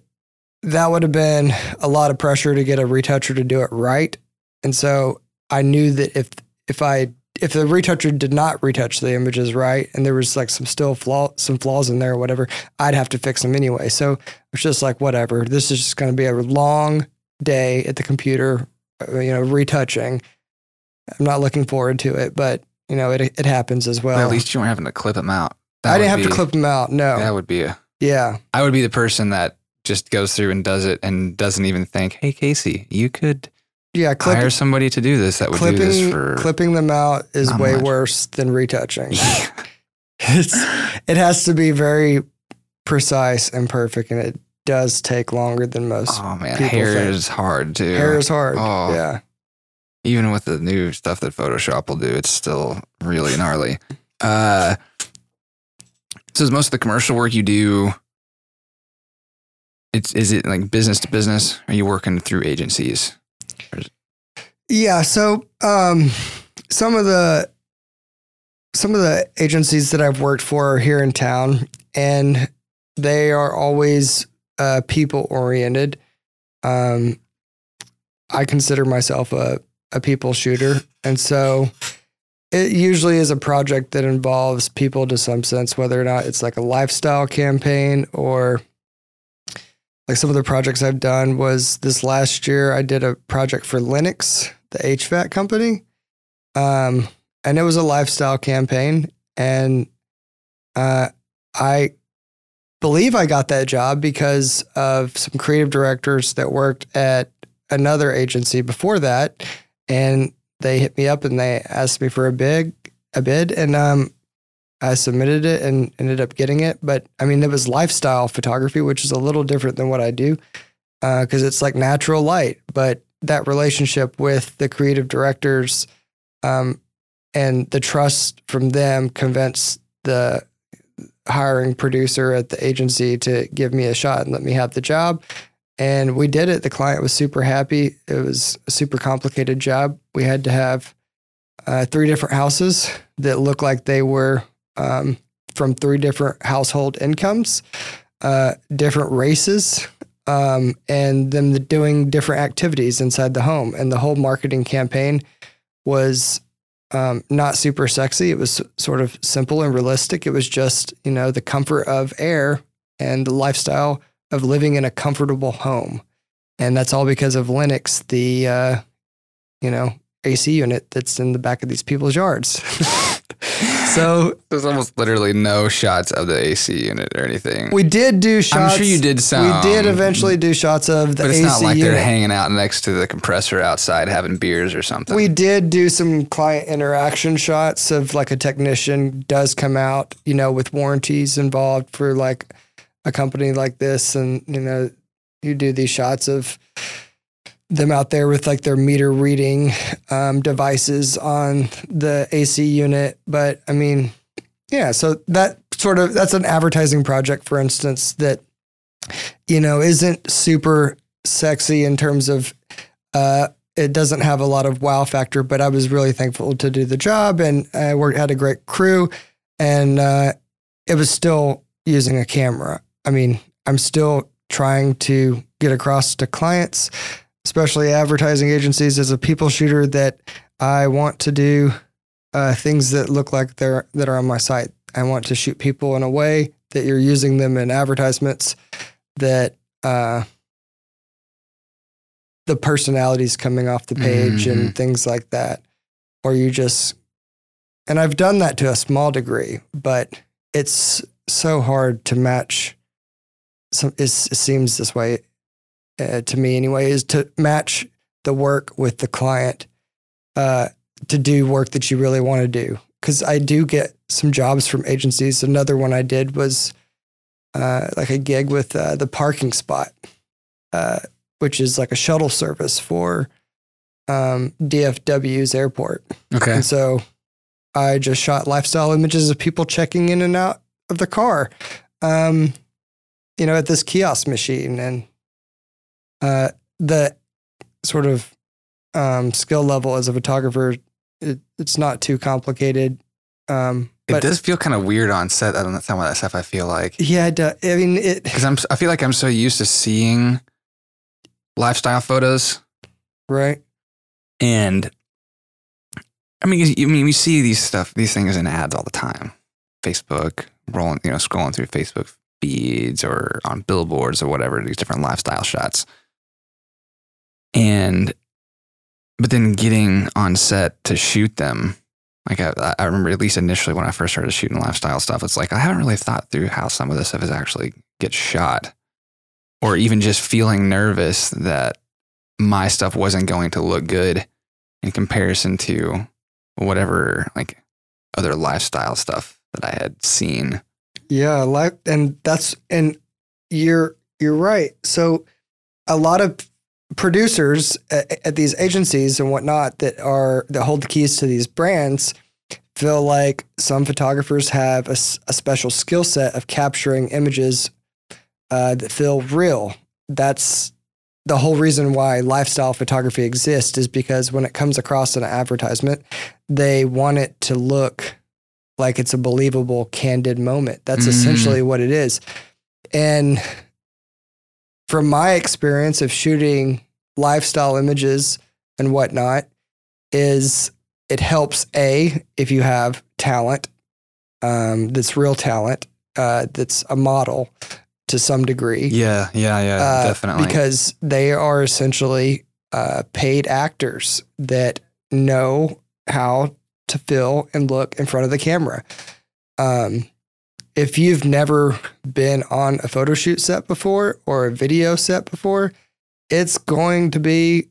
that would have been a lot of pressure to get a retoucher to do it right. And so I knew that if if I if the retoucher did not retouch the images right and there was like some still flaw some flaws in there or whatever, I'd have to fix them anyway. So it's just like whatever. This is just going to be a long day at the computer, uh, you know, retouching. I'm not looking forward to it, but you know, it it happens as well. But at least you weren't having to clip them out. I didn't have to clip them out. No. That would be a. yeah. I would be the person that just goes through and does it and doesn't even think, "Hey, Casey, you could Yeah. Clip, hire somebody to do this that would do clipping this for." clipping them out is way much. worse than retouching. it's it has to be very precise and perfect, and it does take longer than most. oh man, people hair think. is hard too. Hair is hard. Oh. Yeah. even with the new stuff that Photoshop will do, it's still really gnarly. Uh, so is most of the commercial work you do? It's is it like business to business? Are you working through agencies? Yeah. So um, some of the some of the agencies that I've worked for are here in town, and they are always uh, people oriented. Um, I consider myself a a people shooter, and so it usually is a project that involves people to some sense, whether or not it's like a lifestyle campaign or like some of the projects I've done was this last year I did a project for Lennox, the HVAC company. Um, and it was a lifestyle campaign. And uh, I believe I got that job because of some creative directors that worked at another agency before that. And they hit me up and they asked me for a big a bid. And um, I submitted it and ended up getting it. But I mean, it was lifestyle photography, which is a little different than what I do because it's like natural light. But that relationship with the creative directors um, and the trust from them convinced the hiring producer at the agency to give me a shot and let me have the job. And we did it. The client was super happy. It was a super complicated job. We had to have uh, three different houses that looked like they were um, from three different household incomes, uh, different races, um, and them doing different activities inside the home. And the whole marketing campaign was um, not super sexy. It was sort of simple and realistic. It was just, you know, the comfort of air and the lifestyle of living in a comfortable home. And that's all because of Lennox, the, uh, you know, AC unit that's in the back of these people's yards. so There's almost literally no shots of the AC unit or anything. we did do shots. I'm sure you did some. We did eventually do shots of the but it's AC not like unit. they're hanging out next to the compressor outside having beers or something. We did do some client interaction shots of like a technician does come out, you know, with warranties involved for like a company like this. And, you know, you do these shots of them out there with like their meter reading um, devices on the AC unit. But I mean, yeah, so that sort of that's an advertising project, for instance, that, you know, isn't super sexy in terms of uh, it doesn't have a lot of wow factor, but I was really thankful to do the job and I worked, had a great crew and uh, it was still using a camera. I mean, I'm still trying to get across to clients, especially advertising agencies as a people shooter that I want to do uh, things that look like they're that are on my site. I want to shoot people in a way that you're using them in advertisements that uh, the personalities coming off the page and things like that. Or you just, and I've done that to a small degree, but it's so hard to match. Some it seems this way uh, to me anyway is to match the work with the client uh, to do work that you really want to do. Because I do get some jobs from agencies. Another one I did was uh, like a gig with uh, the parking spot, uh, which is like a shuttle service for um, DFW's airport. okay. And so I just shot lifestyle images of people checking in and out of the car, um, you know, at this kiosk machine. And uh, the sort of um, skill level as a photographer, it, it's not too complicated. Um, It does feel kind of weird on set I don't some of that stuff. I feel like yeah, it do- I mean, it, because I'm I feel like I'm so used to seeing lifestyle photos right? and I mean you- I mean we see these stuff these things in ads all the time. Facebook rolling you know scrolling through Facebook feeds or on billboards or whatever these different lifestyle shots. And but then getting on set to shoot them like I, I remember at least initially when I first started shooting lifestyle stuff, it's like I haven't really thought through how some of this stuff is actually gets shot, or even just feeling nervous that my stuff wasn't going to look good in comparison to whatever like other lifestyle stuff that I had seen. Yeah, like, and that's and you're you're right. So a lot of producers at, at these agencies and whatnot that are that hold the keys to these brands feel like some photographers have a, a special skill set of capturing images uh, that feel real. That's the whole reason why lifestyle photography exists is because when it comes across an advertisement, they want it to look like it's a believable, candid moment. That's Mm. essentially what it is. And from my experience of shooting lifestyle images and whatnot, is it helps a if you have talent um, that's real talent uh, that's a model to some degree Yeah, yeah, yeah, uh, definitely. because they are essentially uh, paid actors that know how to feel and look in front of the camera. Um, if you've never been on a photo shoot set before or a video set before, it's going to be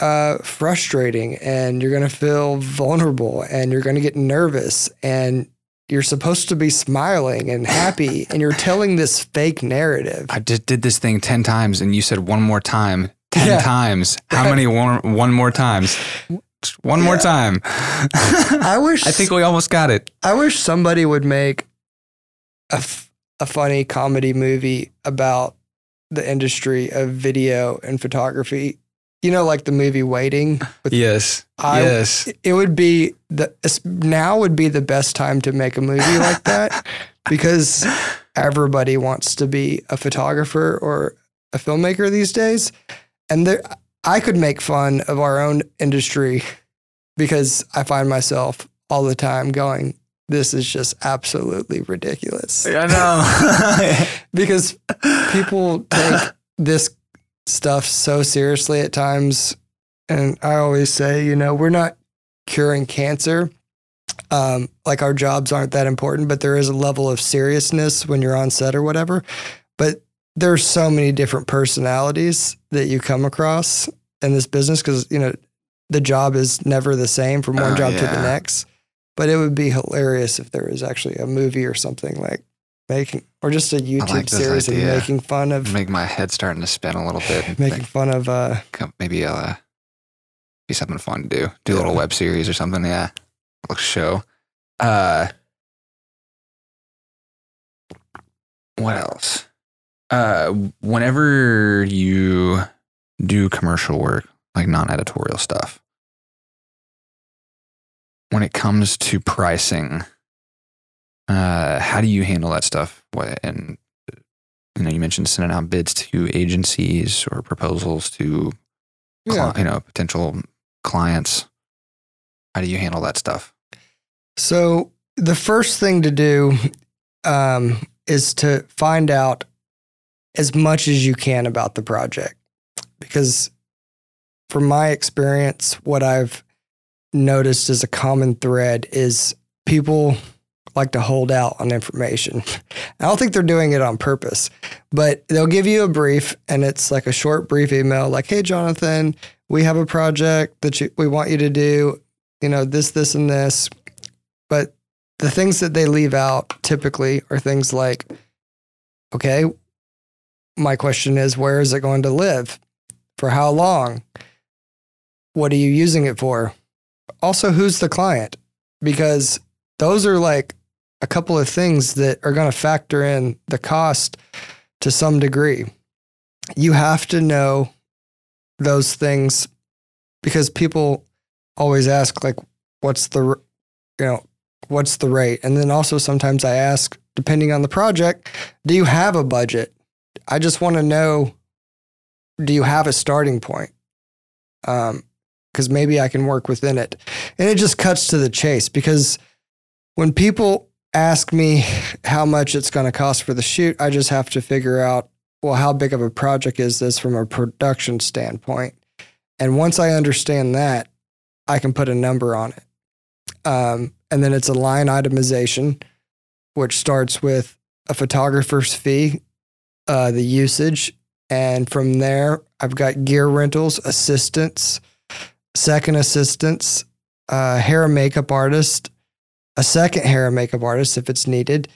uh, frustrating and you're going to feel vulnerable and you're going to get nervous and you're supposed to be smiling and happy and you're telling this fake narrative. I just did this thing 10 times and you said one more time 10 Yeah. times. How many one, one more times? One more time. I wish I think we almost got it. I wish somebody would make a, f- a funny comedy movie about the industry of video and photography. You know, like the movie Waiting. With, Yes. I- yes. It would be the now would be the best time to make a movie like that because everybody wants to be a photographer or a filmmaker these days, and there I could make fun of our own industry because I find myself all the time going, "This is just absolutely ridiculous." I know. because people take this stuff so seriously at times. And I always say, you know, we're not curing cancer. Um, like our jobs aren't that important, but there is a level of seriousness when you're on set or whatever. But there's so many different personalities that you come across in this business because, you know, the job is never the same from one Oh, job to the next. But it would be hilarious if there was actually a movie or something like making, or just a YouTube like series idea. making fun of Make my head starting to spin a little bit. making fun of uh Maybe uh, be something fun to do. Do a little web series or something. Yeah. Little show. Uh, what else? Uh, whenever you do commercial work, like non-editorial stuff, when it comes to pricing, uh, how do you handle that stuff? What and you know, you mentioned sending out bids to agencies or proposals to cli- yeah. you know potential clients. How do you handle that stuff? So the first thing to do um, is to find out as much as you can about the project, because from my experience, what I've noticed as a common thread is people like to hold out on information. I don't think they're doing it on purpose, but they'll give you a brief and it's like a short brief email like, "Hey Jonathan, we have a project that you, we want you to do, you know, this this and this." But the things that they leave out typically are things like, "Okay, my question is where is it going to live? For how long? What are you using it for? Also, who's the client? because those are like a couple of things that are going to factor in the cost to some degree. You have to know those things because people always ask like what's the you know what's the rate and then also sometimes i ask depending on the project do you have a budget i just want to know do you have a starting point? Um because maybe i can work within it. And it just cuts to the chase because when people ask me how much it's going to cost for the shoot i just have to figure out well how big of a project is this from a production standpoint? And once I understand that, I can put a number on it. Um, and then it's a line itemization, which starts with a photographer's fee, uh, the usage. And from there, I've got gear rentals, assistants, second assistants, uh, hair and makeup artist, a second hair and makeup artist if it's needed,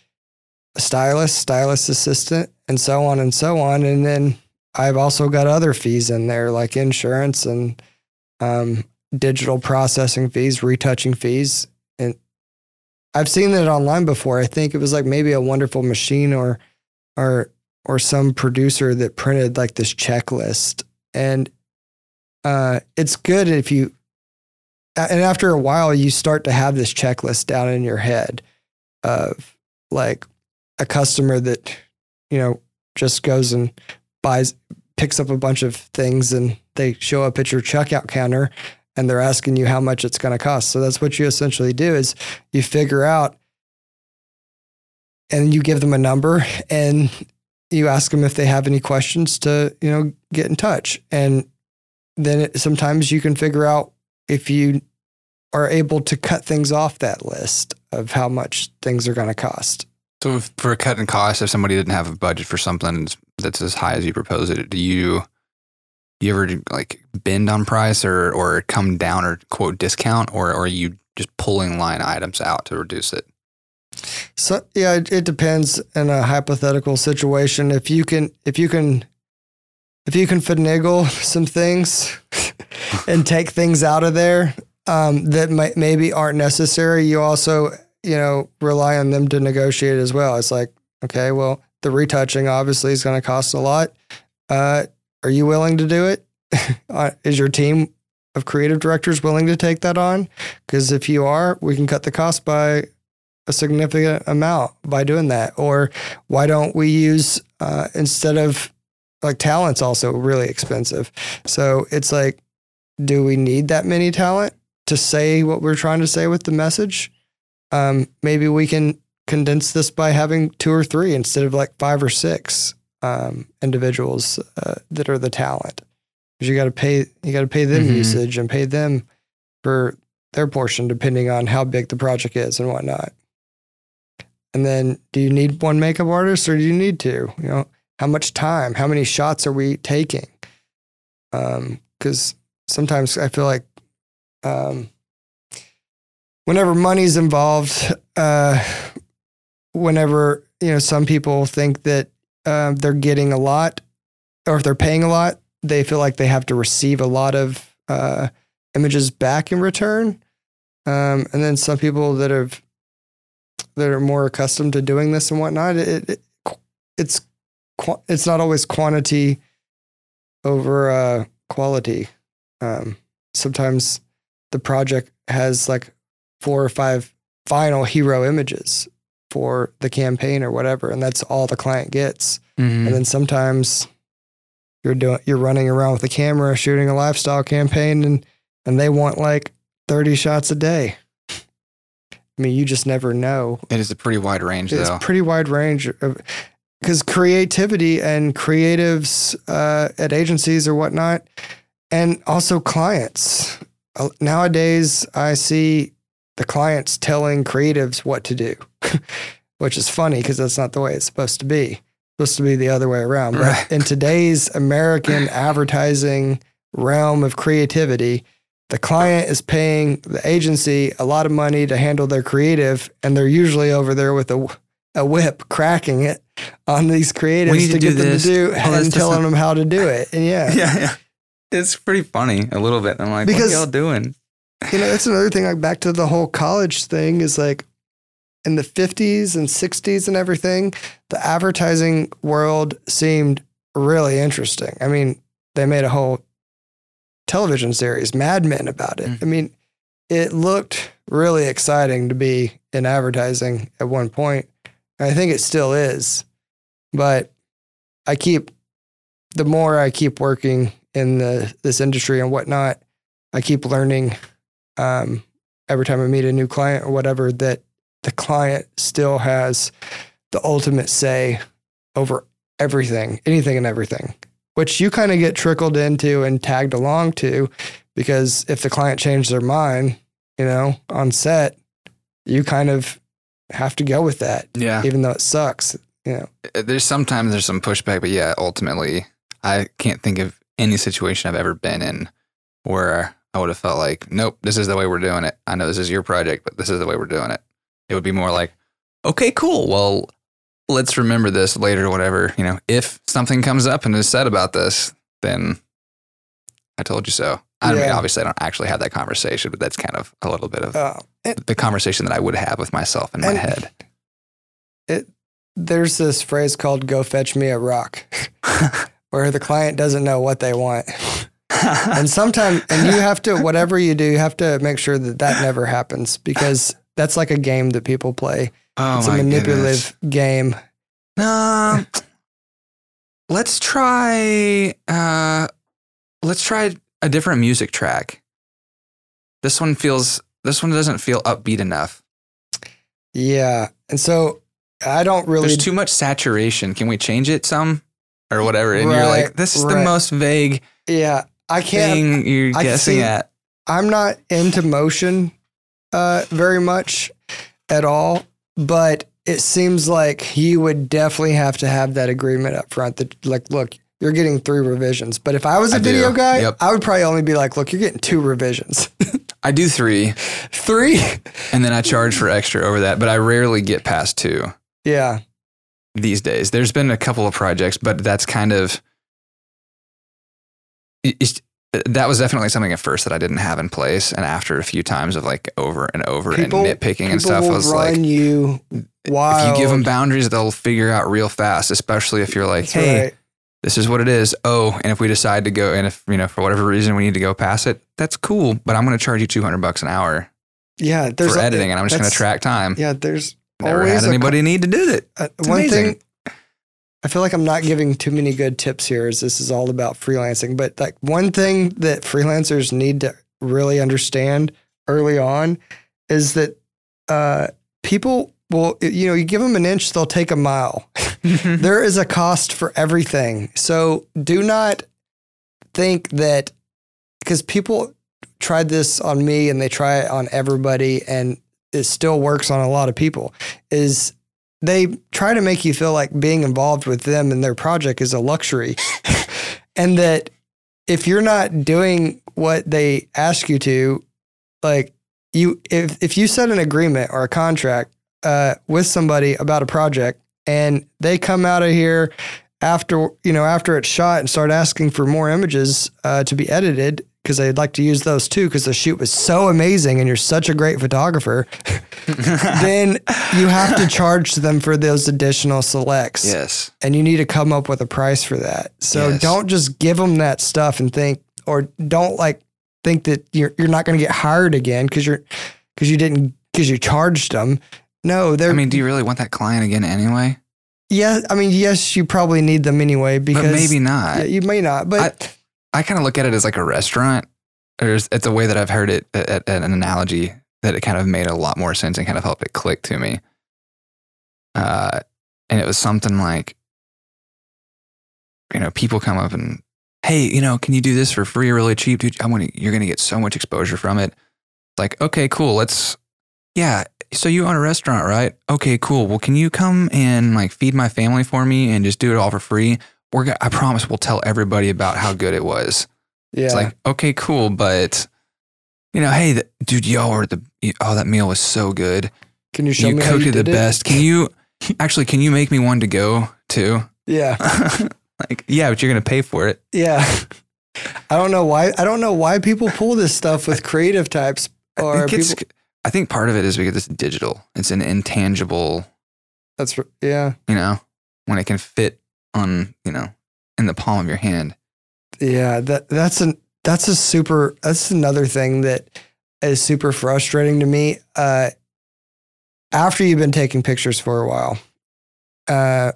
a stylist, stylist assistant, and so on and so on. And then I've also got other fees in there like insurance and um, digital processing fees, retouching fees. And I've seen it online before. I think it was like maybe a wonderful machine or or or some producer that printed like this checklist. And uh, it's good if you and after a while you start to have this checklist down in your head of like a customer that you know just goes and buys picks up a bunch of things and they show up at your checkout counter and they're asking you how much it's going to cost. So that's what you essentially do is you figure out and you give them a number and you ask them if they have any questions to, you know, get in touch. And then it, sometimes you can figure out if you are able to cut things off that list of how much things are going to cost. So if, for cutting costs, if somebody didn't have a budget for something that's as high as you propose it, do you you ever like bend on price or or come down or quote discount or, or are you just pulling line items out to reduce it? So yeah, it, it depends in a hypothetical situation. If you can if you can if you can finagle some things and take things out of there um, that might, maybe aren't necessary, you also you know, rely on them to negotiate as well. It's like, okay, well, the retouching obviously is going to cost a lot. Uh, are you willing to do it? Uh, your team of creative directors willing to take that on? Because if you are, we can cut the cost by a significant amount by doing that. Or why don't we use uh, instead of like talent's also really expensive. So it's like, do we need that many talent to say what we're trying to say with the message? um, maybe we can condense this by having two or three instead of like five or six um, individuals uh, that are the talent. Because you got to pay, you got to pay them mm-hmm. usage and pay them for their portion, depending on how big the project is and whatnot. And then, do you need one makeup artist or do you need two? You know, how much time? How many shots are we taking? Because um, sometimes I feel like um, whenever money's involved, uh, whenever you know some people think that uh, they're getting a lot, or if they're paying a lot, they feel like they have to receive a lot of uh, images back in return. Um, and then some people that have that are more accustomed to doing this and whatnot, it, it it's it's not always quantity over uh, quality. Um, sometimes the project has like four or five final hero images for the campaign or whatever, and that's all the client gets. Mm-hmm. And then sometimes you're doing you're running around with a camera shooting a lifestyle campaign, and and they want like thirty shots a day. I mean, you just never know. It is a pretty wide range, it's though. It's pretty wide range because creativity and creatives uh, at agencies or whatnot, and also clients. Uh, nowadays, I see the client's telling creatives what to do, which is funny because that's not the way it's supposed to be. It's supposed to be the other way around. But right. in today's American advertising realm of creativity, the client is paying the agency a lot of money to handle their creative, and they're usually over there with a, a whip cracking it on these creatives to, to get them to do oh, and telling them how to do it. And yeah. Yeah, yeah. It's pretty funny a little bit. I'm like, because, what are y'all doing? you know, that's another thing. Like back to the whole college thing is like in the 50s and 60s and everything, the advertising world seemed really interesting. I mean, they made a whole television series, Mad Men, about it. Mm. I mean, it looked really exciting to be in advertising at one point. I think it still is, but I keep the more I keep working in the this industry and whatnot, I keep learning um, every time I meet a new client or whatever that the client still has the ultimate say over everything, anything and everything, which you kind of get trickled into and tagged along to because if the client changed their mind, you know, on set, you kind of have to go with that, Yeah. even though it sucks. You know, Uh, There's sometimes there's some pushback, but yeah, ultimately, I can't think of any situation I've ever been in where I would have felt like, nope, this is the way we're doing it. I know this is your project, but this is the way we're doing it. It would be more like, okay, cool. Well, let's remember this later, whatever. You know, if something comes up and is said about this, then I told you so. I mean, obviously, I don't actually have that conversation, but that's kind of a little bit of uh, and the conversation that I would have with myself in my head. there's this phrase called "Go fetch me a rock," where the client doesn't know what they want. and sometimes and you have to whatever you do you have to make sure that that never happens because that's like a game that people play oh it's a manipulative goodness. game Um, let's try. Uh, let's try a different music track. This one feels. This one doesn't feel upbeat enough. yeah and so i don't really There's too much saturation. Can we change it some or whatever? And you're like, this is the most vague yeah i can't thing you're I guessing see- at. i'm not into motion uh very much at all but it seems like you would definitely have to have that agreement up front that like look you're getting three revisions but if i was a I do. video guy Yep. i would probably only be like look you're getting two revisions I do three, three and then I charge for extra over that. But I rarely get past two. yeah these days. There's been a couple of projects, but that's kind of it's, that was definitely something at first that I didn't have in place, and after a few times of like over and over People- and nitpicking and stuff, I was like, you wild if you give them boundaries, they'll figure out real fast. Especially if you're like, That's hey, right. this is what it is. Oh, and if we decide to go, and if you know for whatever reason we need to go past it, that's cool. But I'm going to charge you 200 bucks an hour yeah there's for a- editing, and I'm just going to track time. yeah there's Never always had co- anybody need to do that. Uh, one amazing. thing I feel like I'm not giving too many good tips here as this is all about freelancing, but like one thing that freelancers need to really understand early on is that uh, people will, you know, you give them an inch, they'll take a mile. there is a cost for everything. So do not think that because people tried this on me and they try it on everybody and it still works on a lot of people is they try to make you feel like being involved with them and their project is a luxury. And that if you're not doing what they ask you to like you if if you set an agreement or a contract uh, with somebody about a project and they come out of here after you know after it's shot and start asking for more images uh, to be edited because I'd like to use those too because the shoot was so amazing and you're such a great photographer then you have to charge them for those additional selects yes. and you need to come up with a price for that. So Yes. don't just give them that stuff and think, or don't like think that you're you're not going to get hired again because you're because you didn't because you charged them. No, they're I mean, do you really want that client again anyway? yeah. I mean, yes, you probably need them anyway because but maybe not. yeah, you may not. But I kind of look at it as like a restaurant. There's, it's a way that I've heard it at, at an analogy that it kind of made a lot more sense and kind of helped it click to me. Uh, and it was something like, you know, people come up and, hey, you know, can you do this for free or really cheap, dude? I want you're going to get so much exposure from it. It's like, okay, cool. Let's, yeah. So you own a restaurant, right? Okay, cool. Well, can you come and like feed my family for me and just do it all for free? We're, go- I promise we'll tell everybody about how good it was. yeah, It's like, okay, cool, but you know, hey, the, dude, y'all were the oh, that meal was so good. can you show you me how cooked you it the did best. Can you actually? Can you make me one to go too? Yeah, like, yeah, but you're gonna pay for it. yeah. I don't know why. I don't know why people pull this stuff with creative types. I Or think, people. I think part of it is because it's digital. It's an intangible, That's yeah, you know, when it can fit on, you know, in the palm of your hand. yeah. That that's an that's a super. That's another thing that is super frustrating to me. Uh, after you've been taking pictures for a while, uh,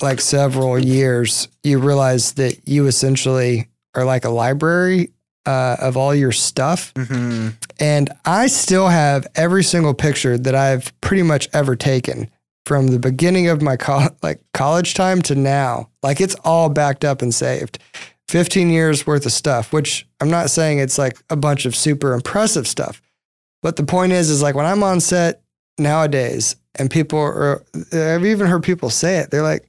like several years, you realize that you essentially are like a library uh, of all your stuff. Mm-hmm. And I still have every single picture that I've pretty much ever taken from the beginning of my col- like college time to now. Like it's all backed up and saved. 15 years worth of stuff, which I'm not saying it's like a bunch of super impressive stuff. But the point is is like when I'm on set nowadays and people are I've even heard people say it. They're like,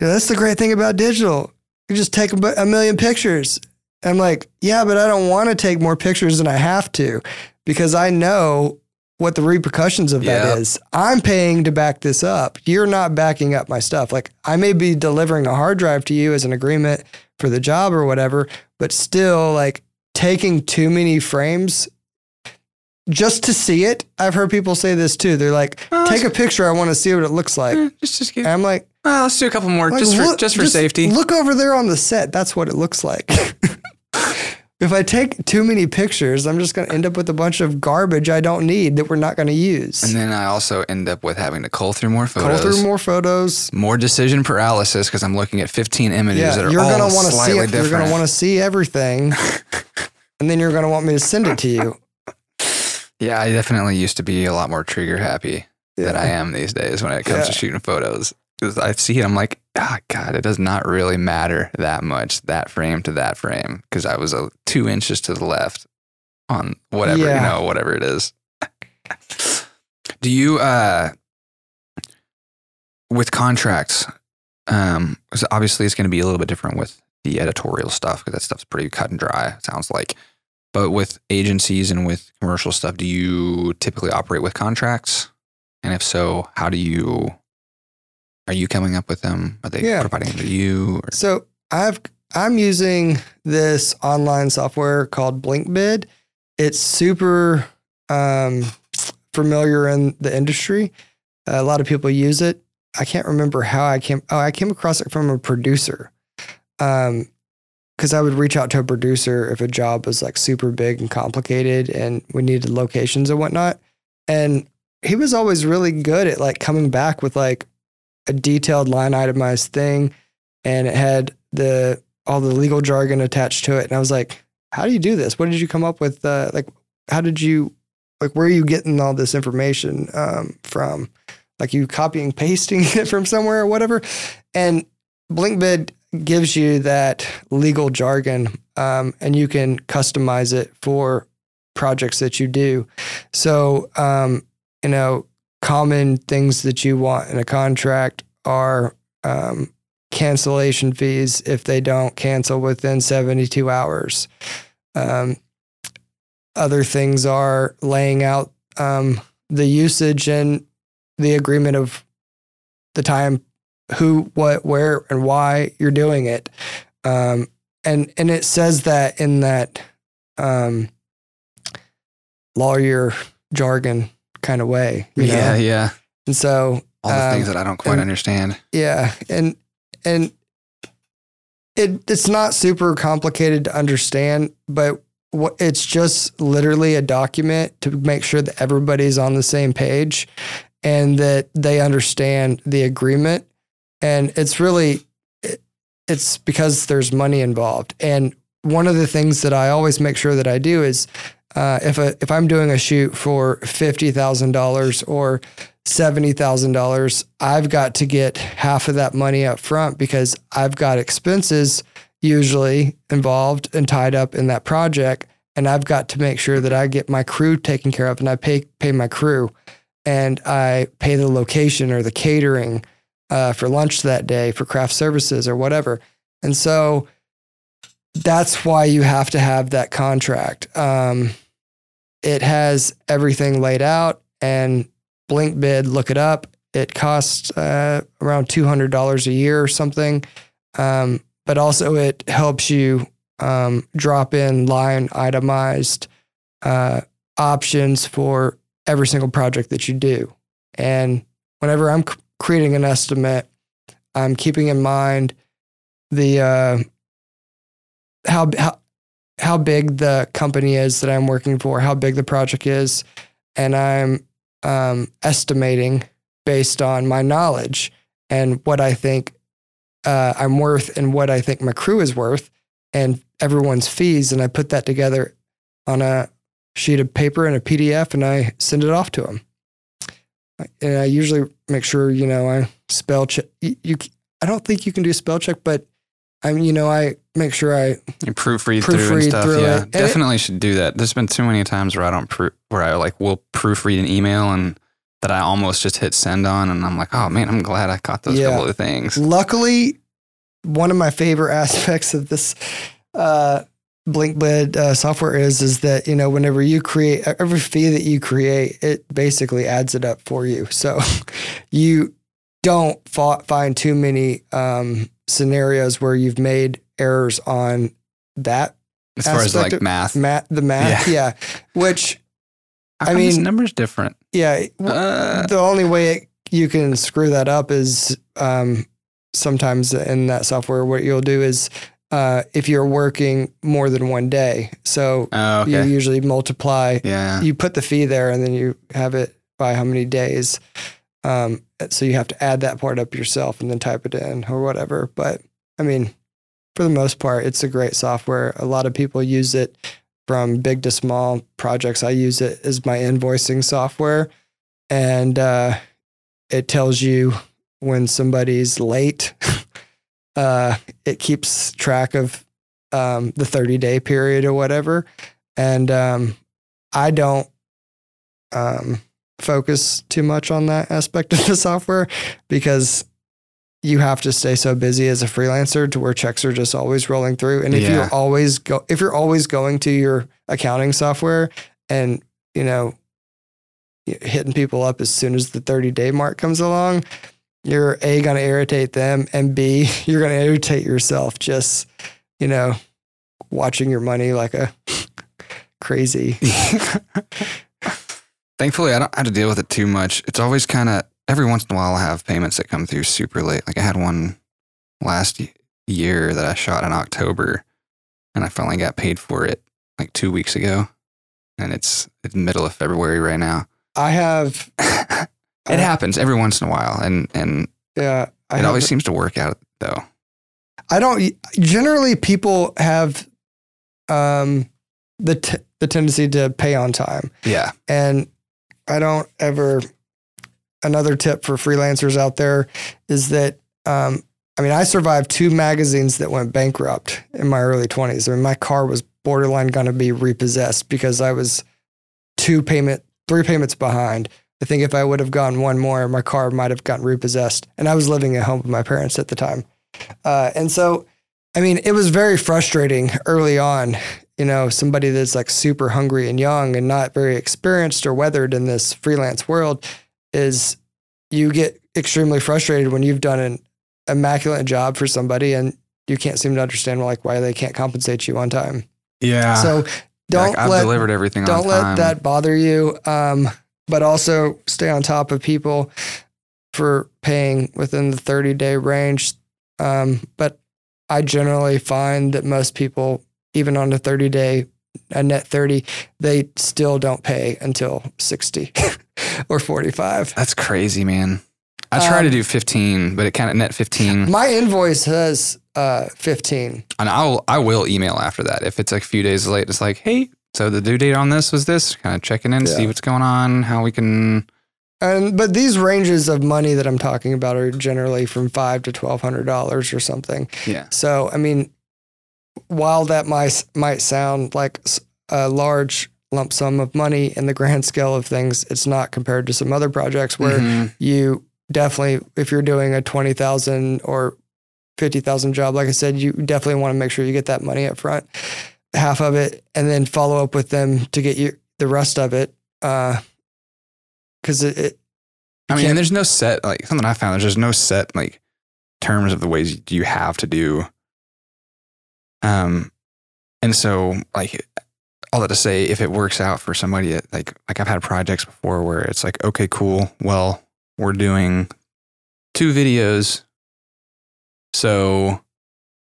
"Yeah, that's the great thing about digital. You just take a a million pictures I'm like, yeah, but I don't want to take more pictures than I have to because I know what the repercussions of Yep. that is. I'm paying to back this up. You're not backing up my stuff. Like I may be delivering a hard drive to you as an agreement for the job or whatever, but still like taking too many frames just to see it. I've heard people say this too. They're like, Oh, take a picture. I want to see what it looks like. Eh, just, just I'm like, oh, let's do a couple more, like, just for look- just for safety. Look over there on the set. That's what it looks like. if I take too many pictures, I'm just going to end up with a bunch of garbage I don't need that we're not going to use. and then I also end up with having to cull through more Cull photos, through more photos. more decision paralysis because I'm looking at 15 images Yeah, that are you're all gonna want to see slightly it. You're going to want to see everything, and then you're going to want me to send it to you. yeah, I definitely used to be a lot more trigger happy than I am these days when it comes Yeah. to shooting photos. Because I see it, I'm like, ah, God, it does not really matter that much, that frame to that frame, because I was a two inches to the left on whatever, Yeah. you know, whatever it is. Do you, uh, with contracts, um, 'cause obviously it's going to be a little bit different with the editorial stuff because that stuff's pretty cut and dry. Sounds like. But with agencies and with commercial stuff, do you typically operate with contracts? And if so, how do you? Are you coming up with them? Are they Yeah. providing them to you? Or, So I've I'm using this online software called Blinkbid. It's super um, familiar in the industry. a lot of people use it. I can't remember how I came. Oh, I came across it from a producer. Um, because I would reach out to a producer if a job was like super big and complicated, and we needed locations and whatnot. And he was always really good at like coming back with like a detailed line itemized thing and it had the all the legal jargon attached to it. And I was like, "How do you do this? What did you come up with? Uh, like, how did you like? Where are you getting all this information um, from? Like, you copying pasting it from somewhere or whatever?" And Blinkbid gives you that legal jargon, um, and you can customize it for projects that you do. So, um, you know, common things that you want in a contract are um, cancellation fees if they don't cancel within 72 hours. Um, other things are laying out um, the usage and the agreement of the time, who, what, where, and why you're doing it. Um, and and it says that in that um, lawyer jargon kind of way. you know? yeah, yeah. And so All the Um, things that I don't quite and- understand. yeah, and and it it's not super complicated to understand, but what it's just literally a document to make sure that everybody's on the same page and that they understand the agreement. And it's really it, it's because there's money involved. And one of the things that I always make sure that I do is uh, if a, if I'm doing a shoot for fifty thousand dollars or seventy thousand dollars, I've got to get half of that money up front because I've got expenses usually involved and tied up in that project, and I've got to make sure that I get my crew taken care of, and I pay pay my crew, and I pay the location or the catering uh, for lunch that day for craft services or whatever, and so that's why you have to have that contract. Um, it has everything laid out and Blinkbid look it up it costs uh, around $200 a year or something um, but also it helps you um, drop in line itemized uh, options for every single project that you do. And whenever I'm c- creating an estimate, I'm keeping in mind the uh, how how how big the company is that I'm working for, how big the project is, and I'm um, estimating based on my knowledge and what I think uh, I'm worth and what I think my crew is worth and everyone's fees. And I put that together on a sheet of paper and a PDF and I send it off to them. And I usually make sure, you know, I spell check. You, you I don't think you can do spell check, but I mean, you know, I make sure I You proofread, through and Proofread stuff. through yeah, it. Definitely should do that. There's been too many times where I don't proof, where I like will proofread an email and that I almost just hit send on, and I'm like, oh man, I'm glad I caught those Yeah. couple of things. Luckily, one of my favorite aspects of this uh, Blinkbid uh, software is is that you know whenever you create every fee that you create, it basically adds it up for you. So you don't fa- find too many um, scenarios where you've made errors on that As far as like of- math, math, the math, yeah. Which How I mean- number's different. yeah, Uh, the only way it, you can screw that up is um, sometimes in that software, what you'll do is uh, if you're working more than one day. So oh, you usually multiply, yeah. you put the fee there and then you have it by how many days. Um, so you have to add that part up yourself and then type it in or whatever. But I mean, for the most part, it's a great software. A lot of people use it from big to small projects. I use it as my invoicing software, and uh, it tells you when somebody's late. uh, it keeps track of um, the 30 day period or whatever. And um, I don't um, focus too much on that aspect of the software because you have to stay so busy as a freelancer to where checks are just always rolling through. And if Yeah. you're always go if you're always going to your accounting software and you know hitting people up as soon as the 30 day mark comes along, you're a going to irritate them and b you're going to irritate yourself just you know watching your money like a crazy Thankfully, I don't have to deal with it too much. It's always kind of every once in a while I have payments that come through super late. Like I had one last year that I shot in October, and I finally got paid for it like two weeks ago, and it's it's middle of February right now. i have it I- happens every once in a while, and and yeah i it always seems to work out though. I don't generally people have um the t- the tendency to pay on time Yeah, and I don't ever another tip for freelancers out there is that um I mean I survived two magazines that went bankrupt in my early 20s. I mean my car was borderline going to be repossessed because I was two payment three payments behind. I think if I would have gone one more, my car might have gotten repossessed. And I was living at home with my parents at the time. Uh, and so, I mean, it was very frustrating early on. You know, somebody that's like super hungry and young and not very experienced or weathered in this freelance world is you get extremely frustrated when you've done an immaculate job for somebody and you can't seem to understand like why they can't compensate you on time. yeah. So don't like, I've let delivered everything don't on let time. that bother you. Um, but also stay on top of people for paying within the 30 day range. Um, but I generally find that most people, even on a 30 day, a net 30, they still don't pay until 60 or 45. That's crazy, man. I try to Um, do 15, but it kind of net 15. My invoice has uh, 15. And I'll I will email after that if it's like a few days late. It's like, hey, so the due date on this was this. Kind of checking in, see what's going on, how we can. And but these ranges of money that I'm talking about are generally from five to twelve hundred dollars or something. Yeah, So, I mean, while that might might sound like a large lump sum of money in the grand scale of things, it's not compared to some other projects where Mhm. you definitely, if you're doing a twenty thousand or fifty thousand job, like I said, you definitely want to make sure you get that money up front, half of it, and then follow up with them to get you the rest of it. Because it, it, I mean, and there's no set like something I found. There's just no set like terms of the ways you have to do. Um, and so like all that to say, if it works out for somebody, like like I've had projects before where it's like, okay, cool. Well, we're doing two videos, so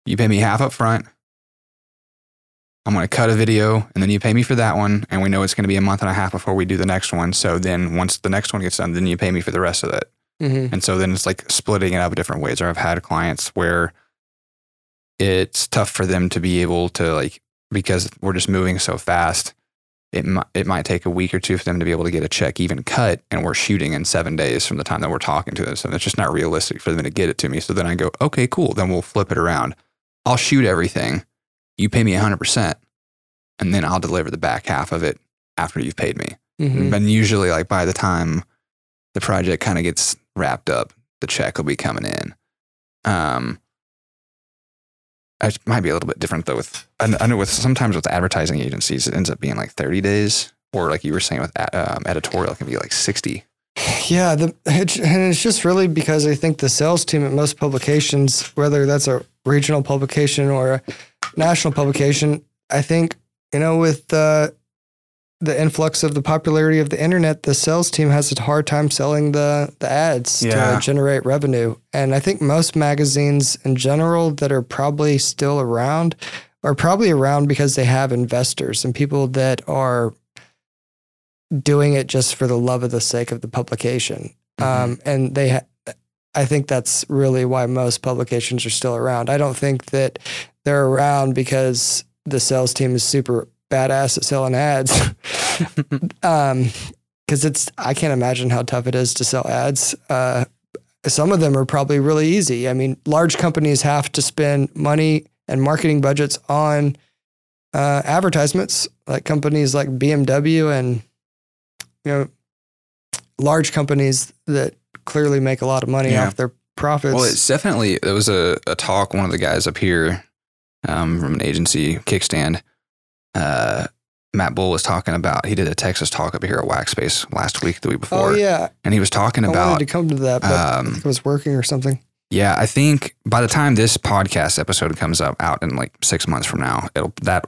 you pay me half up front. I'm going to cut a video and then you pay me for that one. And we know it's going to be a month and a half before we do the next one. So then once the next one gets done, then you pay me for the rest of it. Mm-hmm. And so then it's like splitting it up different ways. Or I've had clients where it's tough for them to be able to like because we're just moving so fast. It might it might take a week or two for them to be able to get a check even cut, and we're shooting in seven days from the time that we're talking to them. So it's just not realistic for them to get it to me. So then I go, okay, cool. Then we'll flip it around. I'll shoot everything. You pay me hundred percent, and then I'll deliver the back half of it after you've paid me. Mm-hmm. And usually, like by the time the project kind of gets wrapped up, the check will be coming in. Um, it might be a little bit different though. With I know with sometimes with advertising agencies, it ends up being like thirty days, or like you were saying with a- um, editorial, it can be like sixty. Yeah, the and it's just really because I think the sales team at most publications, whether that's a regional publication or a national publication, I think you know with uh, the influx of the popularity of the internet, the sales team has a hard time selling the the ads Yeah. to generate revenue. And I think most magazines in general that are probably still around are probably around because they have investors and people that are doing it just for the love of the sake of the publication. Um, and they, ha- I think that's really why most publications are still around. I don't think that they're around because the sales team is super badass at selling ads. um, because it's, I can't imagine how tough it is to sell ads. Uh, some of them are probably really easy. I mean, large companies have to spend money and marketing budgets on uh, advertisements, like companies like BMW and you know large companies that clearly make a lot of money Yeah. off their profits. Well, it's definitely there was a, a talk. One of the guys up here um, from an agency, Kickstand, uh, Matt Bull was talking about. He did a Texas talk up here at Wax Space last week, the week before, oh yeah, and he was talking I about to come to that, but I um, it was working or something. Yeah, I think by the time this podcast episode comes up out in like six months from now, it'll that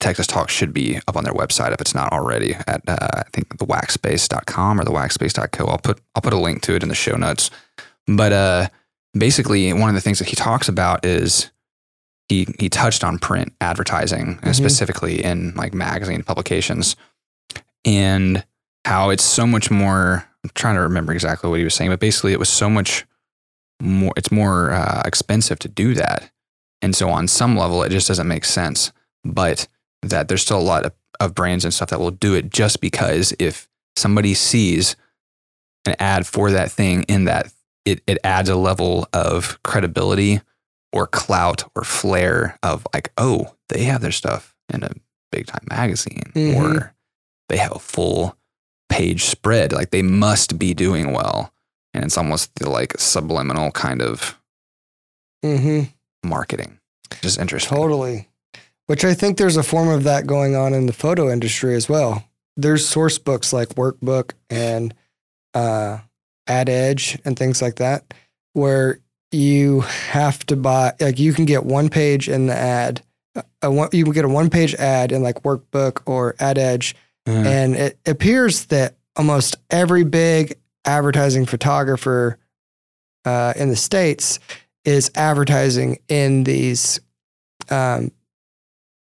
Texas Talk should be up on their website if it's not already at uh, I think the waxspace.com or the waxspace.co. I'll put I'll put a link to it in the show notes. But uh, basically, one of the things that he talks about is he he touched on print advertising, and Mhm. specifically in like magazine publications, and how it's so much more. I'm trying to remember exactly what he was saying, but basically, it was so much more it's more uh, expensive to do that and so on some level it just doesn't make sense but that there's still a lot of, of brands and stuff that will do it just because if somebody sees an ad for that thing in that it, it adds a level of credibility or clout or flair of like oh they have their stuff in a big time magazine Mhm. or they have a full page spread like they must be doing well and it's almost the like subliminal kind of hmm marketing. Just interesting. Totally. Which I think there's a form of that going on in the photo industry as well. There's source books like Workbook and uh, AtEdge and things like that, where you have to buy, like, you can get one page in the ad. A one, you can get a one page ad in like Workbook or AtEdge, Yeah. and it appears that almost every big advertising photographer uh, in the states is advertising in these um,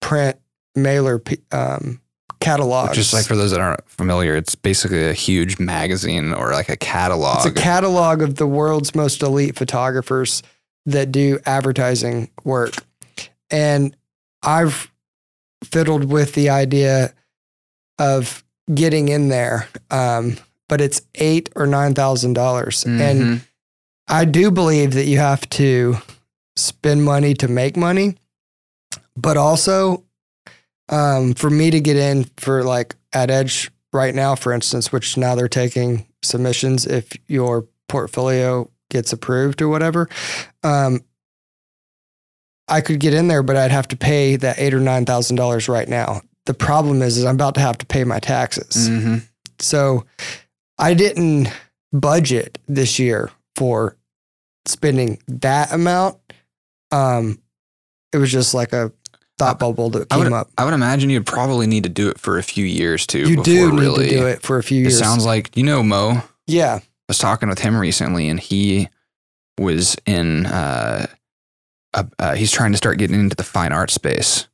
print mailer um, catalogs. Just like for those that aren't familiar, it's basically a huge magazine or like a catalog. it's a catalog of the world's most elite photographers that do advertising work, and I've fiddled with the idea of getting in there, um, but it's eight or nine thousand dollars, and Mhm. I do believe that you have to spend money to make money, but also um, for me to get in for like AtEdge right now, for instance, which now they're taking submissions if your portfolio gets approved or whatever. Um, I could get in there, but I'd have to pay that eight or nine thousand dollars right now. The problem is, is I'm about to have to pay my taxes. Mhm. So I didn't budget this year for spending that amount. Um, it was just like a thought bubble that I would, came up. I would imagine you'd probably need to do it for a few years too. You do before need really, to do it for a few It years. sounds like you know Mo. Yeah, I was talking with him recently, and he was in. Uh, a, uh, he's trying to start getting into the fine art space,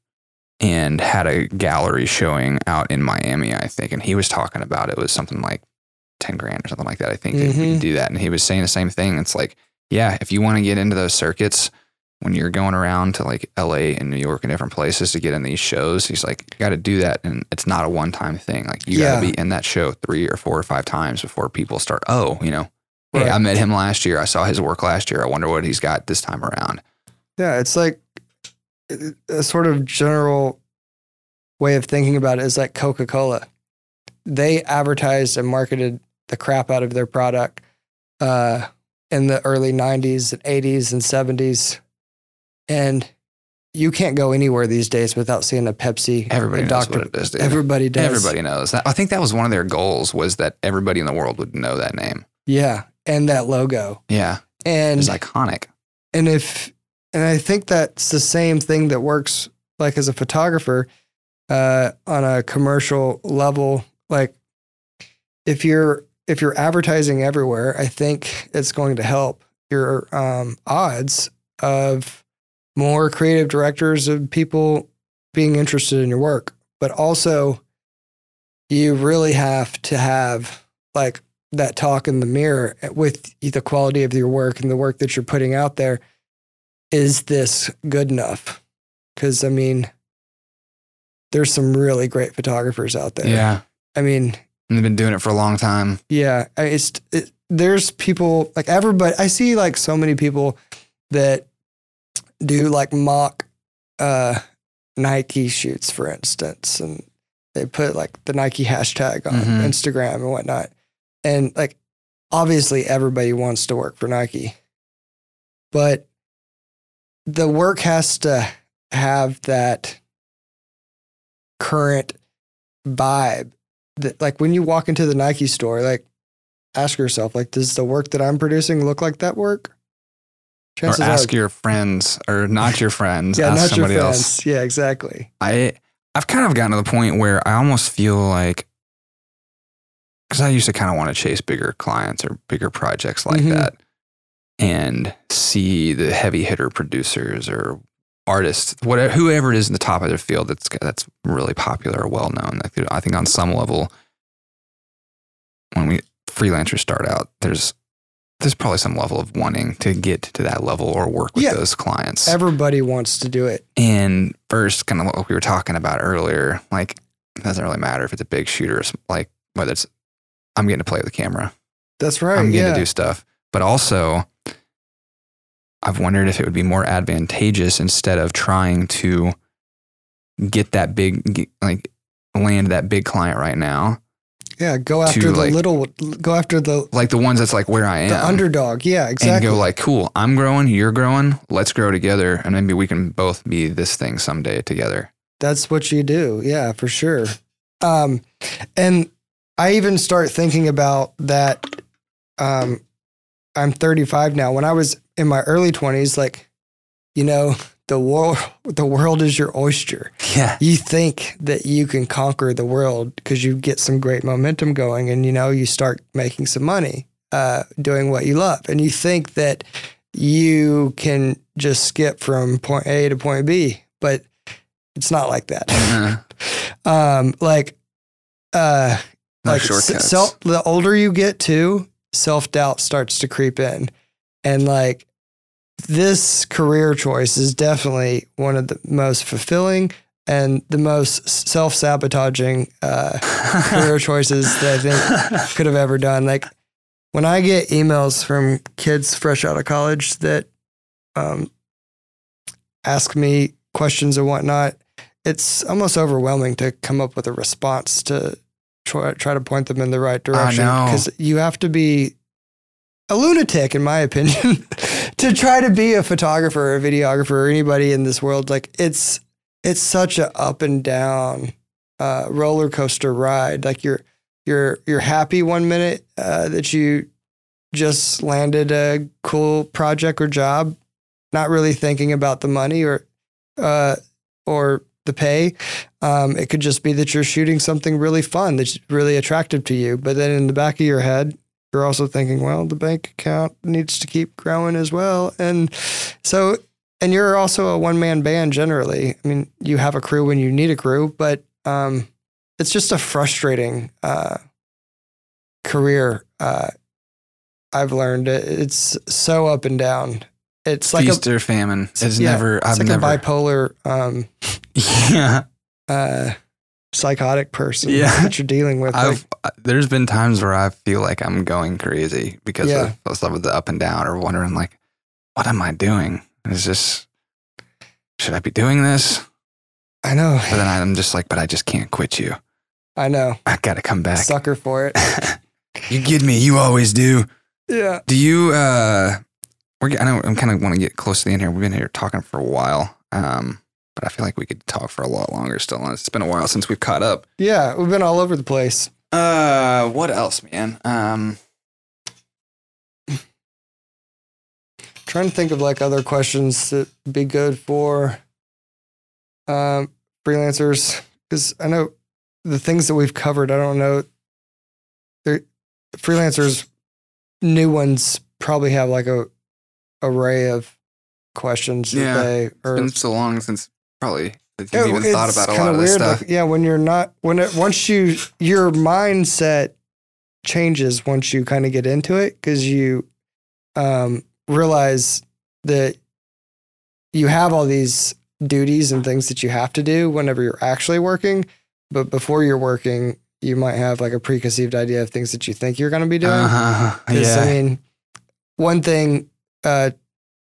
and had a gallery showing out in Miami, I think. And he was talking about it was something like ten grand or something like that. I think we Mhm. could do that, and he was saying the same thing. It's like, yeah, if you want to get into those circuits. When you're going around to like LA and New York and different places to get in these shows, he's like, you got to do that. And it's not a one time thing. Like, you got to be in that show three or four or five times before people start, oh, you know, Hey, I met him last year. I saw his work last year. I wonder what he's got this time around. yeah. It's like uh, a sort of general way of thinking about it is like Coca Cola. They advertised and marketed the crap out of their product uh, in the early '90s and '80s and '70s, and you can't go anywhere these days without seeing a Pepsi. Everybody a knows what it is. Dude. Everybody does. Everybody knows that. I think that was one of their goals was that everybody in the world would know that name. Yeah, and that logo. Yeah, And it's iconic. and if and I think that's the same thing that works like as a photographer uh, on a commercial level. Like if you're if you're advertising everywhere, I think it's going to help your um, odds of more creative directors and people being interested in your work. But also, you really have to have like that talk in the mirror with the quality of your work and the work that you're putting out there. Is this good enough? Because I mean, there's some really great photographers out there. Yeah, I mean, and they've been doing it for a long time. yeah, I- it's it, there's people like everybody. I see like so many people that do like mock uh, Nike shoots, for instance, and they put like the Nike hashtag on Mhm. Instagram and whatnot. And like, obviously, everybody wants to work for Nike, but the work has to have that current vibe that like when you walk into the Nike store, like ask yourself, like, does the work that I'm producing look like that work? Or ask your friends, or not your friends. yeah, ask somebody else. Yeah, exactly. I I've kind of gotten to the point where I almost feel like because I used to kind of want to chase bigger clients or bigger projects like Mhm. that, and see the heavy hitter producers or artists, whatever whoever it is in the top of their field that's that's really popular or well known. I think on some level, when we freelancers start out, there's there's probably some level of wanting to get to that level or work with Yeah. those clients. Everybody wants to do it. And first, kind of what we were talking about earlier, like it doesn't really matter if it's a big shooter, or like whether it's I'm getting to play with the camera, That's right. I'm getting yeah. to do stuff, but also I've wondered if it would be more advantageous instead of trying to get that big, like land that big client right now, yeah. Go after the like- little, go after the, like the ones that's like where I am. the underdog. Yeah, exactly. and go like, cool, I'm growing, you're growing, let's grow together, and maybe we can both be this thing someday together. That's what you do. Yeah, for sure. Um, and I even start thinking about that. Um, I'm 35 now. When I was in my early 20s, like, you know, the world, the world is your oyster. Yeah. You think that you can conquer the world because you get some great momentum going, and you know, you start making some money uh, doing what you love, and you think that you can just skip from point A to point B, but it's not like that. Uh, um, like, uh, no like shortcuts. self, the older you get too, self doubt starts to creep in, and like this career choice is definitely one of the most fulfilling and the most self sabotaging uh, career choices that I think could have ever done. Like when I get emails from kids fresh out of college that um, ask me questions or whatnot, it's almost overwhelming to come up with a response to try, try to point them in the right direction because you have to be a lunatic, in my opinion, to try to be a photographer or a videographer or anybody in this world. Like it's it's such a up and down uh, roller coaster ride. Like you're you're you're happy one minute uh, that you just landed a cool project or job, not really thinking about the money or uh, or the pay. Um, it could just be that you're shooting something really fun that's really attractive to you. But then in the back of your head, you're also thinking, well, the bank account needs to keep growing as well. And so, and you're also a one man band generally. I mean, you have a crew when you need a crew, but um, it's just a frustrating uh, career. Uh, I've learned it. It's so up and down. It's like Feast a or famine. It's yeah, never. it's I've like never. a bipolar um, yeah. uh, psychotic person Yeah. that you're dealing with. Like, I've uh, there's been times where I feel like I'm going crazy because Yeah. of some of the up and down, or wondering like, what am I doing? Is this should I be doing this? I know, But then I'm just like, but I just can't quit you. I know, I got to come back. sucker for it. you get me. You always do. yeah, Do you? uh we're, I know I'm kind of want to get close to the end here. We've been here talking for a while, um, but I feel like we could talk for a lot longer still. And It's been a while since we've caught up. yeah. We've been all over the place. Uh, what else, man? Um, trying to think of like other questions that would be good for um, freelancers because I know the things that we've covered. I don't know. They're, freelancers, new ones probably have like a array of questions Yeah. that they it's or been so long since probably you've even thought about a lot of this stuff. Like, yeah, when you're not when it once you your mindset changes once you kind of get into it because you um, realize that you have all these duties and things that you have to do whenever you're actually working, but before you're working, you might have like a preconceived idea of things that you think you're going to be doing. Uh-huh. 'Cause, Yeah. I mean, one thing uh,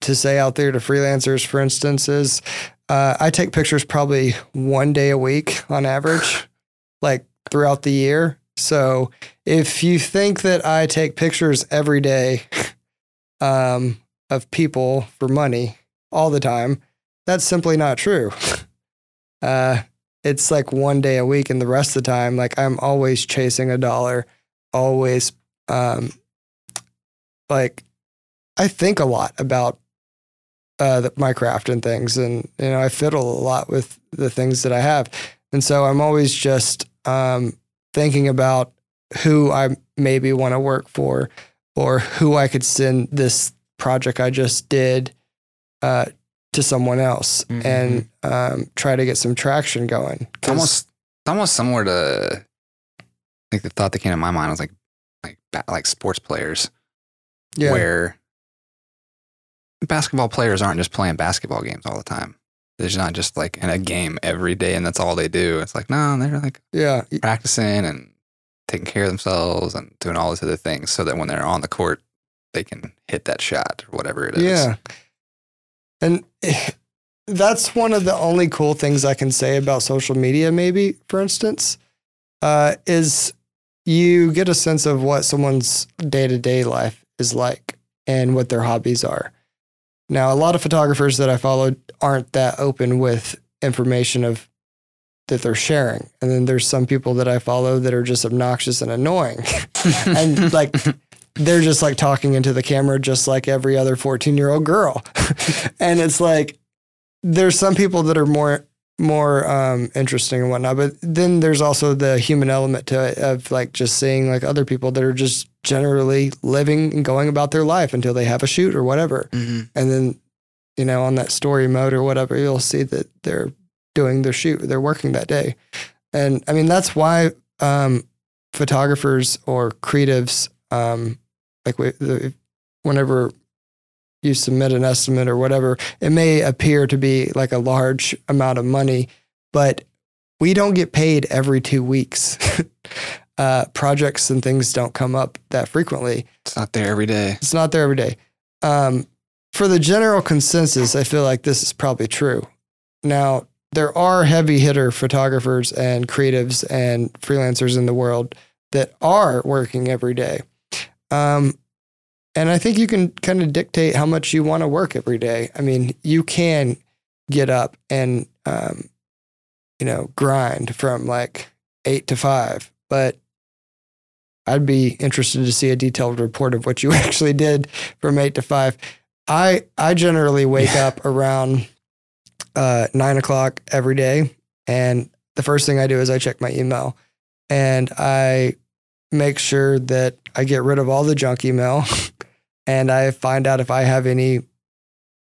to say out there to freelancers, for instance, is uh, I take pictures probably one day a week on average, like throughout the year. So if you think that I take pictures every day um, of people for money all the time, that's simply not true. Uh, it's like one day a week, and the rest of the time, like I'm always chasing a dollar, always um, like I think a lot about uh, the, my craft and things, and you know I fiddle a lot with the things that I have, and so I'm always just um, thinking about who I maybe want to work for, or who I could send this project I just did uh, to someone else, Mhm. and um, try to get some traction going. It's almost it's almost similar to like the thought that came to my mind was like like like sports players yeah, where basketball players aren't just playing basketball games all the time. There's not just like in a game every day and that's all they do. It's like no, they're like yeah, practicing and taking care of themselves and doing all these other things so that when they're on the court they can hit that shot or whatever it is. Yeah. And that's one of the only cool things I can say about social media, maybe, for instance, uh, is you get a sense of what someone's day to day life is like and what their hobbies are. Now, a lot of photographers that I followed aren't that open with information of that they're sharing. And then there's some people that I follow that are just obnoxious and annoying. and like they're just like talking into the camera just like every other 14 year old girl and it's like there's some people that are more more um, interesting and whatnot but then there's also the human element to it of like just seeing like other people that are just generally living and going about their life until they have a shoot or whatever Mhm. and then you know on that story mode or whatever you'll see that they're doing their shoot they're working that day and i mean that's why um, photographers or creatives um, like we, the, whenever you submit an estimate or whatever it may appear to be like a large amount of money but we don't get paid every two weeks uh, projects and things don't come up that frequently It's not there every day. it's not there every day. Um, for the general consensus, I feel like this is probably true. Now, there are heavy hitter photographers and creatives and freelancers in the world that are working every day. Um, and I think you can kind of dictate how much you want to work every day. I mean, you can get up and, um, you know, grind from like eight to five, but I'd be interested to see a detailed report of what you actually did from eight to five. I I generally wake up around uh, nine o'clock every day. And the first thing I do is I check my email and I make sure that I get rid of all the junk email and I find out if I have any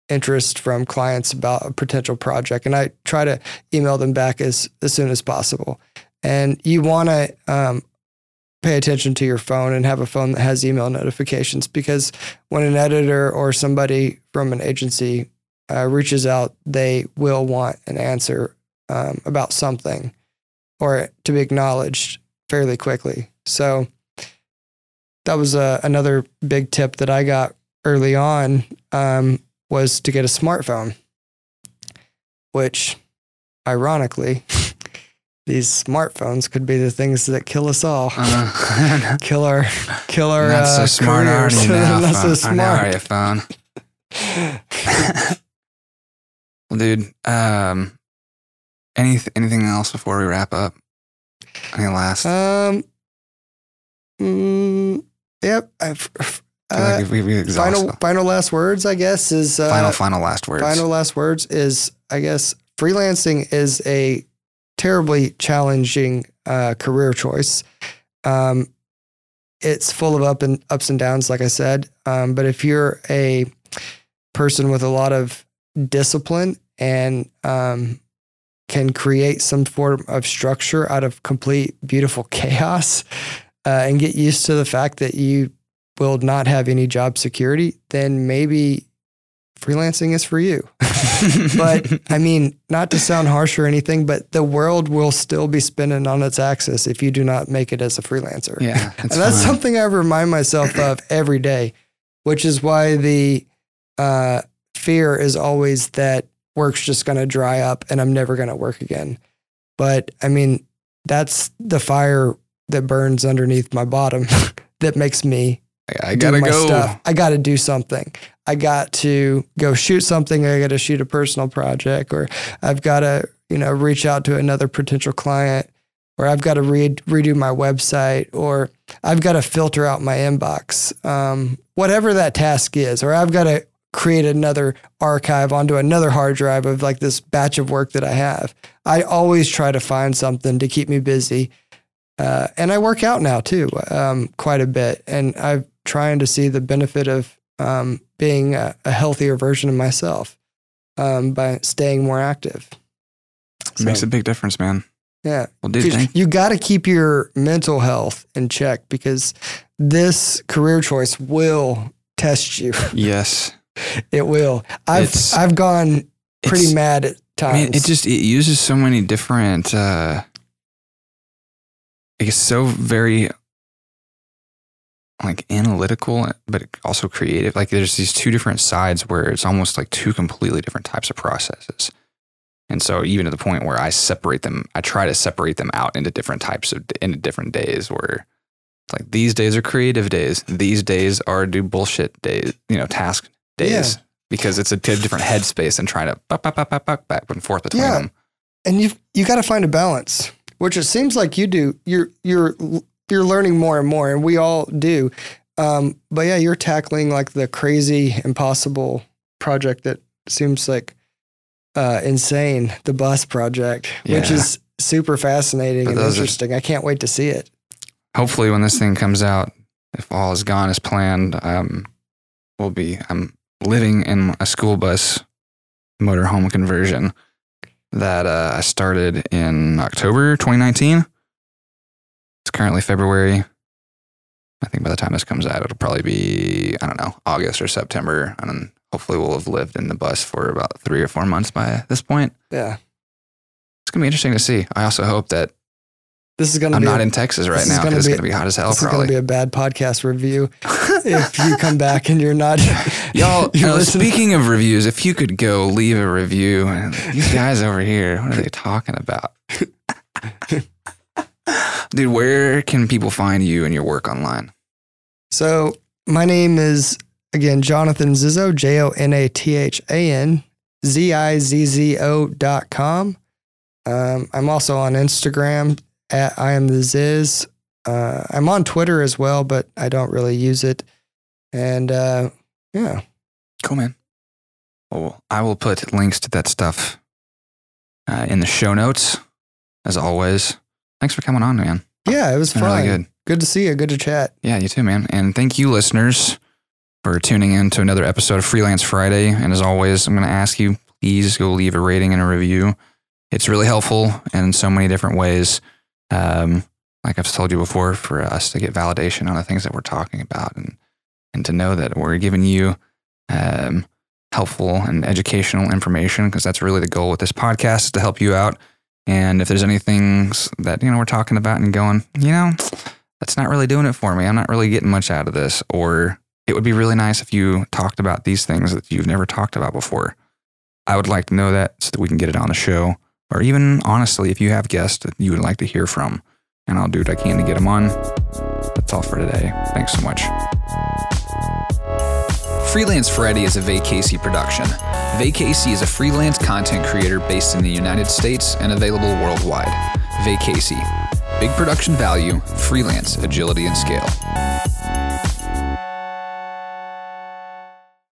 interest from clients about a potential project. And I try to email them back as, as soon as possible. And you want to um, pay attention to your phone and have a phone that has email notifications because when an editor or somebody from an agency uh, reaches out, they will want an answer um, about something or to be acknowledged fairly quickly. So that was uh, another big tip that I got early on um, was to get a smartphone, which ironically, these smartphones could be the things that kill us all. Uh, kill our, kill our. not so uh, smart, are careers. now? Not so phone? Or now smart. phone? well, dude, um, any, anything else before we wrap up? Any last? Um. mm, yep. I've, uh, like we final them. final last words. I guess is uh, final, final last words. final last words is I guess freelancing is a terribly challenging uh, career choice. Um, it's full of up and ups and downs, like I said. Um, but if you're a person with a lot of discipline and um, can create some form of structure out of complete beautiful chaos uh, and get used to the fact that you will not have any job security, then maybe freelancing is for you. but I mean, not to sound harsh or anything, but the world will still be spinning on its axis if you do not make it as a freelancer. yeah, and that's something I remind myself of every day, which is why the uh, fear is always that work's just going to dry up and I'm never going to work again. But I mean, that's the fire that burns underneath my bottom that makes me I, I gotta my go. stuff. I got to do something. I got to go shoot something. I got to shoot a personal project, or I've got to, you know, reach out to another potential client, or I've got to read, redo my website, or I've got to filter out my inbox, um, whatever that task is, or I've got to create another archive onto another hard drive of like this batch of work that I have. I always try to find something to keep me busy. Uh, and I work out now too, um, quite a bit. And I'm trying to see the benefit of um, being a, a healthier version of myself um, by staying more active. It makes a big difference, man. yeah. Well, dude, you got to keep your mental health in check because this career choice will test you. Yes. It will. I've It's- I've gone pretty mad at I times. mean, it just it uses so many different. uh It's so very like analytical, but also creative. Like there's these two different sides where it's almost like two completely different types of processes. And so even to the point where I separate them, I try to separate them out into different types of into different days where it's like these days are creative days, these days are do bullshit days, you know, task days. Because it's a different headspace and trying to buck, buck, buck, buck, buck, back and forth between Yeah. them. and you you got to find a balance, which it seems like you do. You're you're you're learning more and more, and we all do. Um, but yeah, you're tackling like the crazy, impossible project that seems like uh, insane. The bus project, which is super fascinating But and those are- interesting. I can't wait to see it. hopefully when this thing comes out, if all is gone as planned, um, we'll be I'm living in a school bus motorhome conversion that uh, I started in October 2019. It's currently February. I think by the time this comes out, it'll probably be I don't know August or September, and hopefully we'll have lived in the bus for about three or four months by this point. Yeah, It's gonna be interesting to see. I also hope that this is gonna be. I'm not a, in Texas right this is now gonna it's be- gonna be hot as hell. this is Probably. gonna be a bad podcast review if you come back and you're not. Y'all, you're uh, speaking of reviews, if you could go leave a review, these guys over here, what are they talking about? Dude, where can people find you and your work online? So my name is again Jonathan Zizzo, J O N A T H A N Z I Z Z O dot com. Um, I'm also on Instagram at I am the Ziz. Uh, I'm on Twitter as well, but I don't really use it. And uh, yeah, Cool, man. Well, I will put links to that stuff uh, in the show notes. As always, thanks for coming on, man. Yeah, it was fun. really good. Good to see you. Good to chat. Yeah, you too, man. And thank you, listeners, for tuning in to another episode of Freelance Friday. And as always, I'm going to ask you please go leave a rating and a review. It's really helpful in so many different ways. Um, like I've told you before, for us to get validation on the things that we're talking about and, and to know that we're giving you um, helpful and educational information because that's really the goal with this podcast is to help you out. And if there's any things that, you know, we're talking about and going, you know, that's not really doing it for me. I'm not really getting much out of this. Or it would be really nice if you talked about these things that you've never talked about before. I would like to know that so that we can get it on the show. Or even honestly, if you have guests that you would like to hear from, and I'll do what I can to get them on. That's all for today. Thanks so much. Freelance Friday is a Vacacy production. Vacacy is a freelance content creator based in the United States and available worldwide. Vacacy. Big production value, freelance agility and scale.